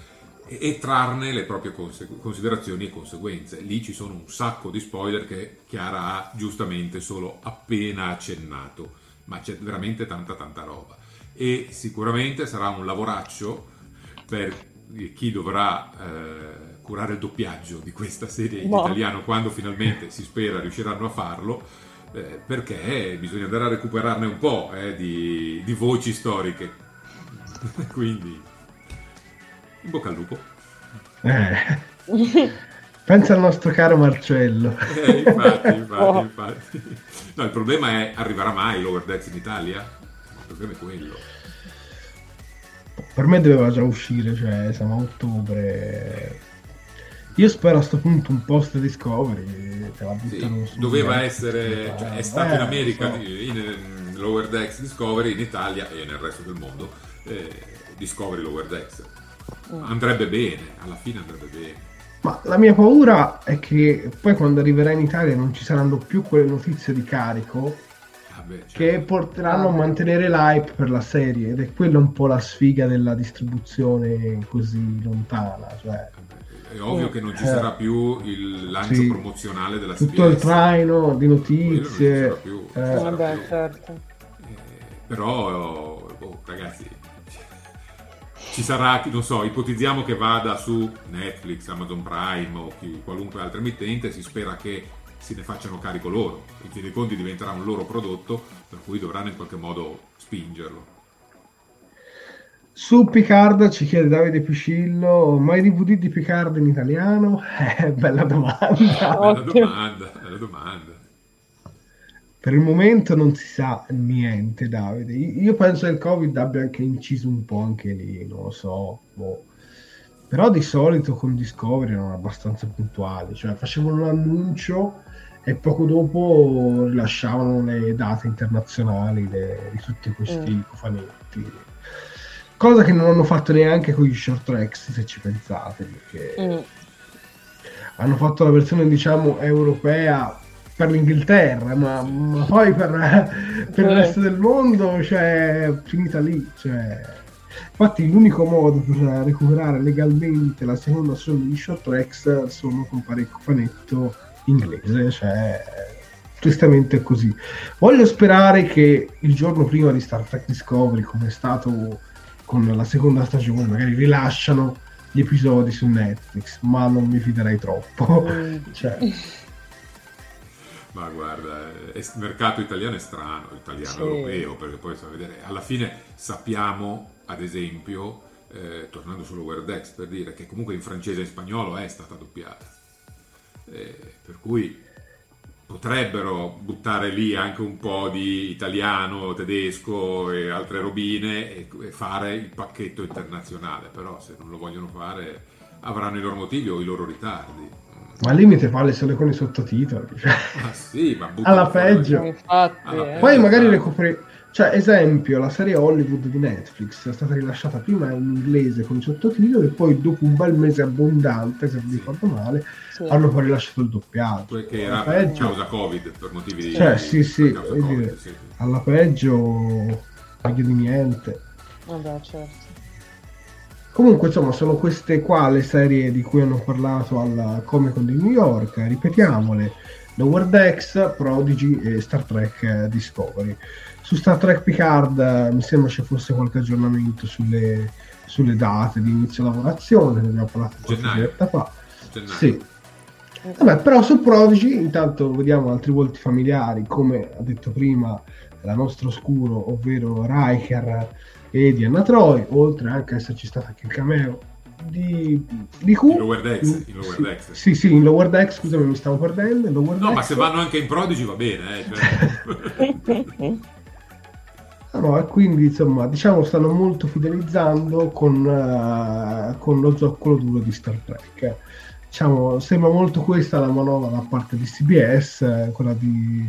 e, e trarne le proprie conse- considerazioni e conseguenze. Lì ci sono un sacco di spoiler che Chiara ha giustamente solo appena accennato, ma c'è veramente tanta tanta roba e sicuramente sarà un lavoraccio per chi dovrà eh, curare il doppiaggio di questa serie in No. italiano quando finalmente si spera riusciranno a farlo eh, perché bisogna andare a recuperarne un po' eh, di, di voci storiche quindi in bocca al lupo Eh. Pensa al nostro caro Marcello. Eh, infatti, infatti, Oh. infatti. No, il problema è arriverà mai Lower Decks in Italia? Il problema è quello. Per me doveva già uscire, cioè siamo a ottobre. Io spero a sto punto un post Discovery te la Sì, buttano doveva essere, cioè, è stato Eh, in America, so. in, in Lower Decks Discovery, in Italia e nel resto del mondo eh, Discovery Lower Decks. Mm. Andrebbe bene, alla fine andrebbe bene. Ma la mia paura è che poi quando arriverà in Italia non ci saranno più quelle notizie di carico Vabbè, cioè, che porteranno a mantenere l'hype per la serie ed è quella un po' la sfiga della distribuzione così lontana. Cioè, è ovvio che non ci Eh. sarà più il lancio Sì. promozionale della tutto il CBS. traino di Quello non ci notizie. sarà più, non ci eh, Vabbè, certo. Eh, però, oh, ragazzi, ci sarà, non so, ipotizziamo che vada su Netflix, Amazon Prime o chi- qualunque altra emittente, si spera che si ne facciano carico loro. In fin dei conti diventerà un loro prodotto, per cui dovranno in qualche modo spingerlo. Su Picard ci chiede Davide Piscillo, ma i DVD di Picard in italiano? Eh, bella domanda. Bella domanda, bella domanda. Per il momento non si sa niente, Davide. Io penso che il Covid abbia anche inciso un po' anche lì, non lo so. boh. Però di solito con Discovery erano abbastanza puntuali, cioè facevano l'annuncio e poco dopo rilasciavano le date internazionali le- di tutti questi Mm. cofanetti. Cosa che non hanno fatto neanche con gli short tracks, se ci pensate, perché Mm. hanno fatto la versione diciamo europea per l'Inghilterra, ma, ma poi per, per il resto del mondo, cioè, finita lì. Cioè. Infatti l'unico modo per recuperare legalmente la seconda stagione di Short Tracks sono con parecchio fanetto inglese, cioè tristemente è così. Voglio sperare che il giorno prima di Star Trek Discovery, come è stato con la seconda stagione, magari rilasciano gli episodi su Netflix, ma non mi fiderei troppo. Mm. cioè. Ma guarda, il mercato italiano è strano, italiano sì. europeo, perché poi vedere, alla fine sappiamo, ad esempio, eh, tornando sullo Wordex per dire che comunque in francese e in spagnolo è stata doppiata. Eh, per cui potrebbero buttare lì anche un po' di italiano, tedesco e altre robine e, e fare il pacchetto internazionale, però se non lo vogliono fare avranno i loro motivi o i loro ritardi. Ma al limite farle solo con i sottotitoli. Cioè. Ah, sì, ma alla peggio. Infatti, alla eh. Poi magari recuperi cioè, esempio, la serie Hollywood di Netflix è stata rilasciata prima in inglese con i sottotitoli e poi dopo un bel mese abbondante, se non mi ricordo male, sì. hanno poi rilasciato il doppiaggio. Perché era per causa Covid, per motivi di... Cioè, sì, sì, COVID, dire, sì, alla peggio, meglio di niente. Vabbè, certo. Comunque, insomma, sono queste qua le serie di cui hanno parlato alla Comic Con di New York, ripetiamole, Lower Decks, Prodigy e Star Trek Discovery. Su Star Trek Picard eh, mi sembra ci fosse qualche aggiornamento sulle, sulle date di inizio lavorazione, ne abbiamo parlato qualche diretta fa. Gennaio. Sì. Vabbè, però su Prodigy intanto vediamo altri volti familiari, come ha detto prima la nostra oscuro, ovvero Riker e Diana Troy, oltre anche a esserci stato anche il cameo di, di Q. In Lower Decks. In lower sì, decks. Sì, sì, in Lower Decks, scusami, mi stavo perdendo. no, decks. ma se vanno anche in Prodigy va bene. Eh, cioè. No, e quindi insomma, diciamo stanno molto fidelizzando con, uh, con lo zoccolo duro di Star Trek. Diciamo, sembra molto questa la manovra da parte di CBS, eh, quella di,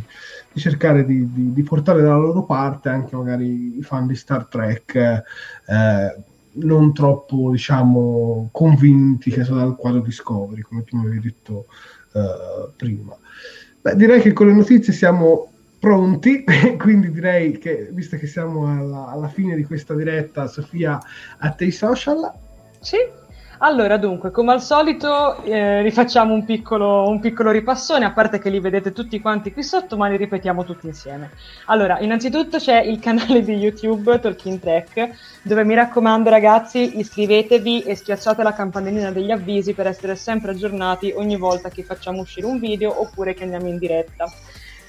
di cercare di, di, di, portare dalla loro parte anche magari i fan di Star Trek eh, non troppo, diciamo, convinti che sono dal quadro Discovery, come tu mi avevi detto eh, prima. Beh, direi che con le notizie siamo pronti, quindi direi che, visto che siamo alla, alla, fine di questa diretta, Sofia, a te i social? Sì, allora dunque, come al solito eh, rifacciamo un piccolo, un piccolo ripassone, a parte che li vedete tutti quanti qui sotto, ma li ripetiamo tutti insieme. Allora, innanzitutto c'è il canale di YouTube Talking Track, dove mi raccomando ragazzi iscrivetevi e schiacciate la campanellina degli avvisi per essere sempre aggiornati ogni volta che facciamo uscire un video oppure che andiamo in diretta.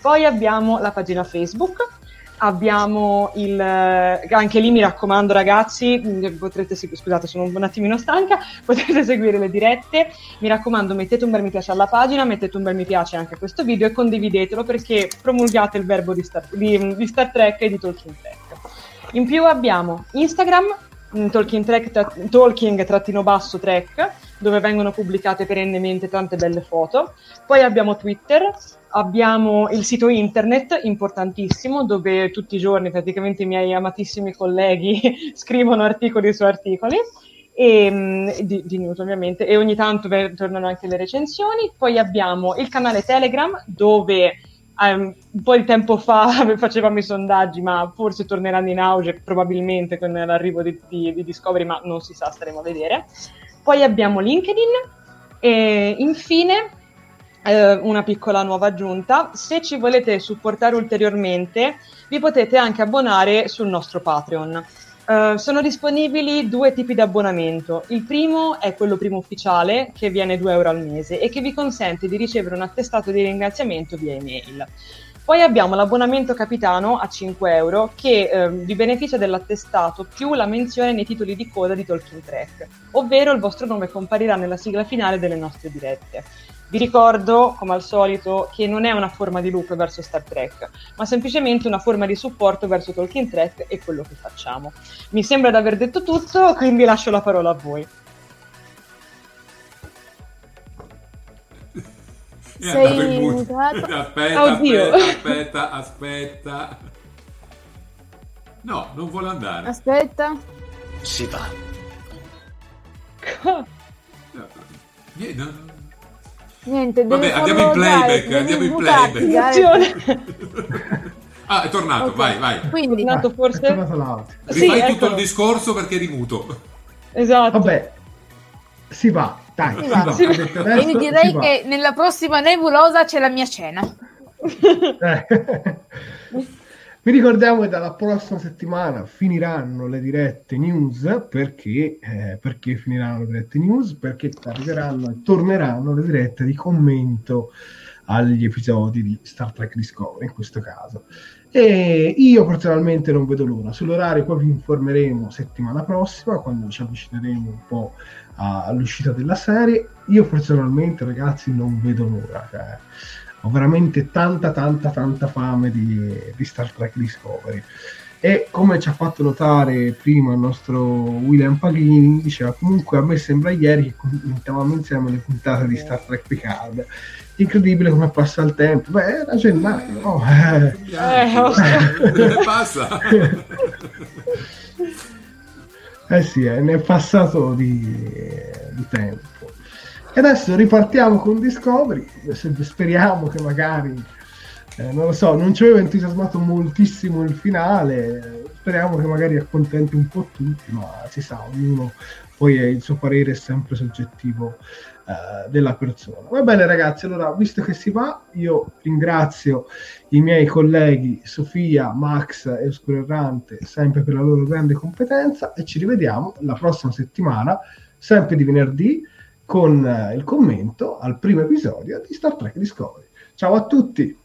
Poi abbiamo la pagina Facebook, abbiamo il anche lì mi raccomando ragazzi potrete scusate sono un attimino stanca potrete seguire le dirette. Mi raccomando mettete un bel mi piace alla pagina mettete un bel mi piace anche a questo video e condividetelo perché promulgate il verbo di Star, di, di Star Trek e di Talking Trek in più abbiamo Instagram Talking Track Talking trattino basso track dove vengono pubblicate perennemente tante belle foto. Poi abbiamo Twitter abbiamo il sito internet importantissimo dove tutti i giorni praticamente i miei amatissimi colleghi scrivono articoli su articoli. E, mm, di, di, news ovviamente. E ogni tanto tornano anche le recensioni. Poi abbiamo il canale Telegram dove um, un po' di tempo fa facevamo i sondaggi ma forse torneranno in auge probabilmente con l'arrivo di, di, di Discovery ma non si sa staremo a vedere poi abbiamo LinkedIn e infine eh, una piccola nuova aggiunta. Se ci volete supportare ulteriormente, vi potete anche abbonare sul nostro Patreon. Uh, sono disponibili due tipi di abbonamento. Il primo è quello primo ufficiale, che viene 2 euro al mese e che vi consente di ricevere un attestato di ringraziamento via email. Poi abbiamo l'abbonamento capitano a 5 euro che eh, vi beneficia dell'attestato più la menzione nei titoli di coda di Talking Track, ovvero il vostro nome comparirà nella sigla finale delle nostre dirette. Vi ricordo, come al solito, che non è una forma di loop verso Star Trek, ma semplicemente una forma di supporto verso Talking Trek e quello che facciamo. Mi sembra di aver detto tutto, quindi lascio la parola a voi. È Sei mutato? Aspetta, Oddio. aspetta, aspetta, aspetta. No, non vuole andare. Aspetta. Si va. no, no, Niente, Vabbè, andiamo in playback, devi andiamo in buttarti, playback. dai. ah, è tornato, Ok. vai, vai. Quindi, È tornato forse? È tornato l'audio. Sì, Rifai tutto eccolo. il discorso perché eri muto. Esatto. Vabbè, si va, dai, Si va. va. Si va. Adesso, direi che nella prossima nebulosa c'è la mia cena. Eh. Vi ricordiamo che dalla prossima settimana finiranno le dirette news perché, eh, perché finiranno le dirette news? Perché arriveranno e torneranno le dirette di commento agli episodi di Star Trek Discovery in questo caso. E io personalmente non vedo l'ora. Sull'orario poi vi informeremo settimana prossima quando ci avvicineremo un po' all'uscita della serie. Io personalmente, ragazzi, non vedo l'ora. Cioè, ho veramente tanta, tanta, tanta fame di, di Star Trek Discovery. E come ci ha fatto notare prima il nostro William Paghini, diceva comunque a me sembra ieri che commentavamo insieme le puntate di Star Trek Picard. Incredibile come passa il tempo. Beh, era gennaio, no? Eh. Eh, ostia. Passa. Eh sì, eh, ne è passato di, di tempo. E adesso ripartiamo con Discovery. Speriamo che magari, eh, non lo so, non ci aveva entusiasmato moltissimo il finale. Speriamo che magari accontenti un po' tutti, ma si sa, ognuno poi il suo parere è sempre soggettivo eh, della persona. Va bene, ragazzi. Allora, visto che si va, io ringrazio i miei colleghi Sofia, Max e Oscuro sempre per la loro grande competenza e ci rivediamo la prossima settimana, sempre di venerdì, con eh, il commento al primo episodio di Star Trek Discovery. Ciao a tutti!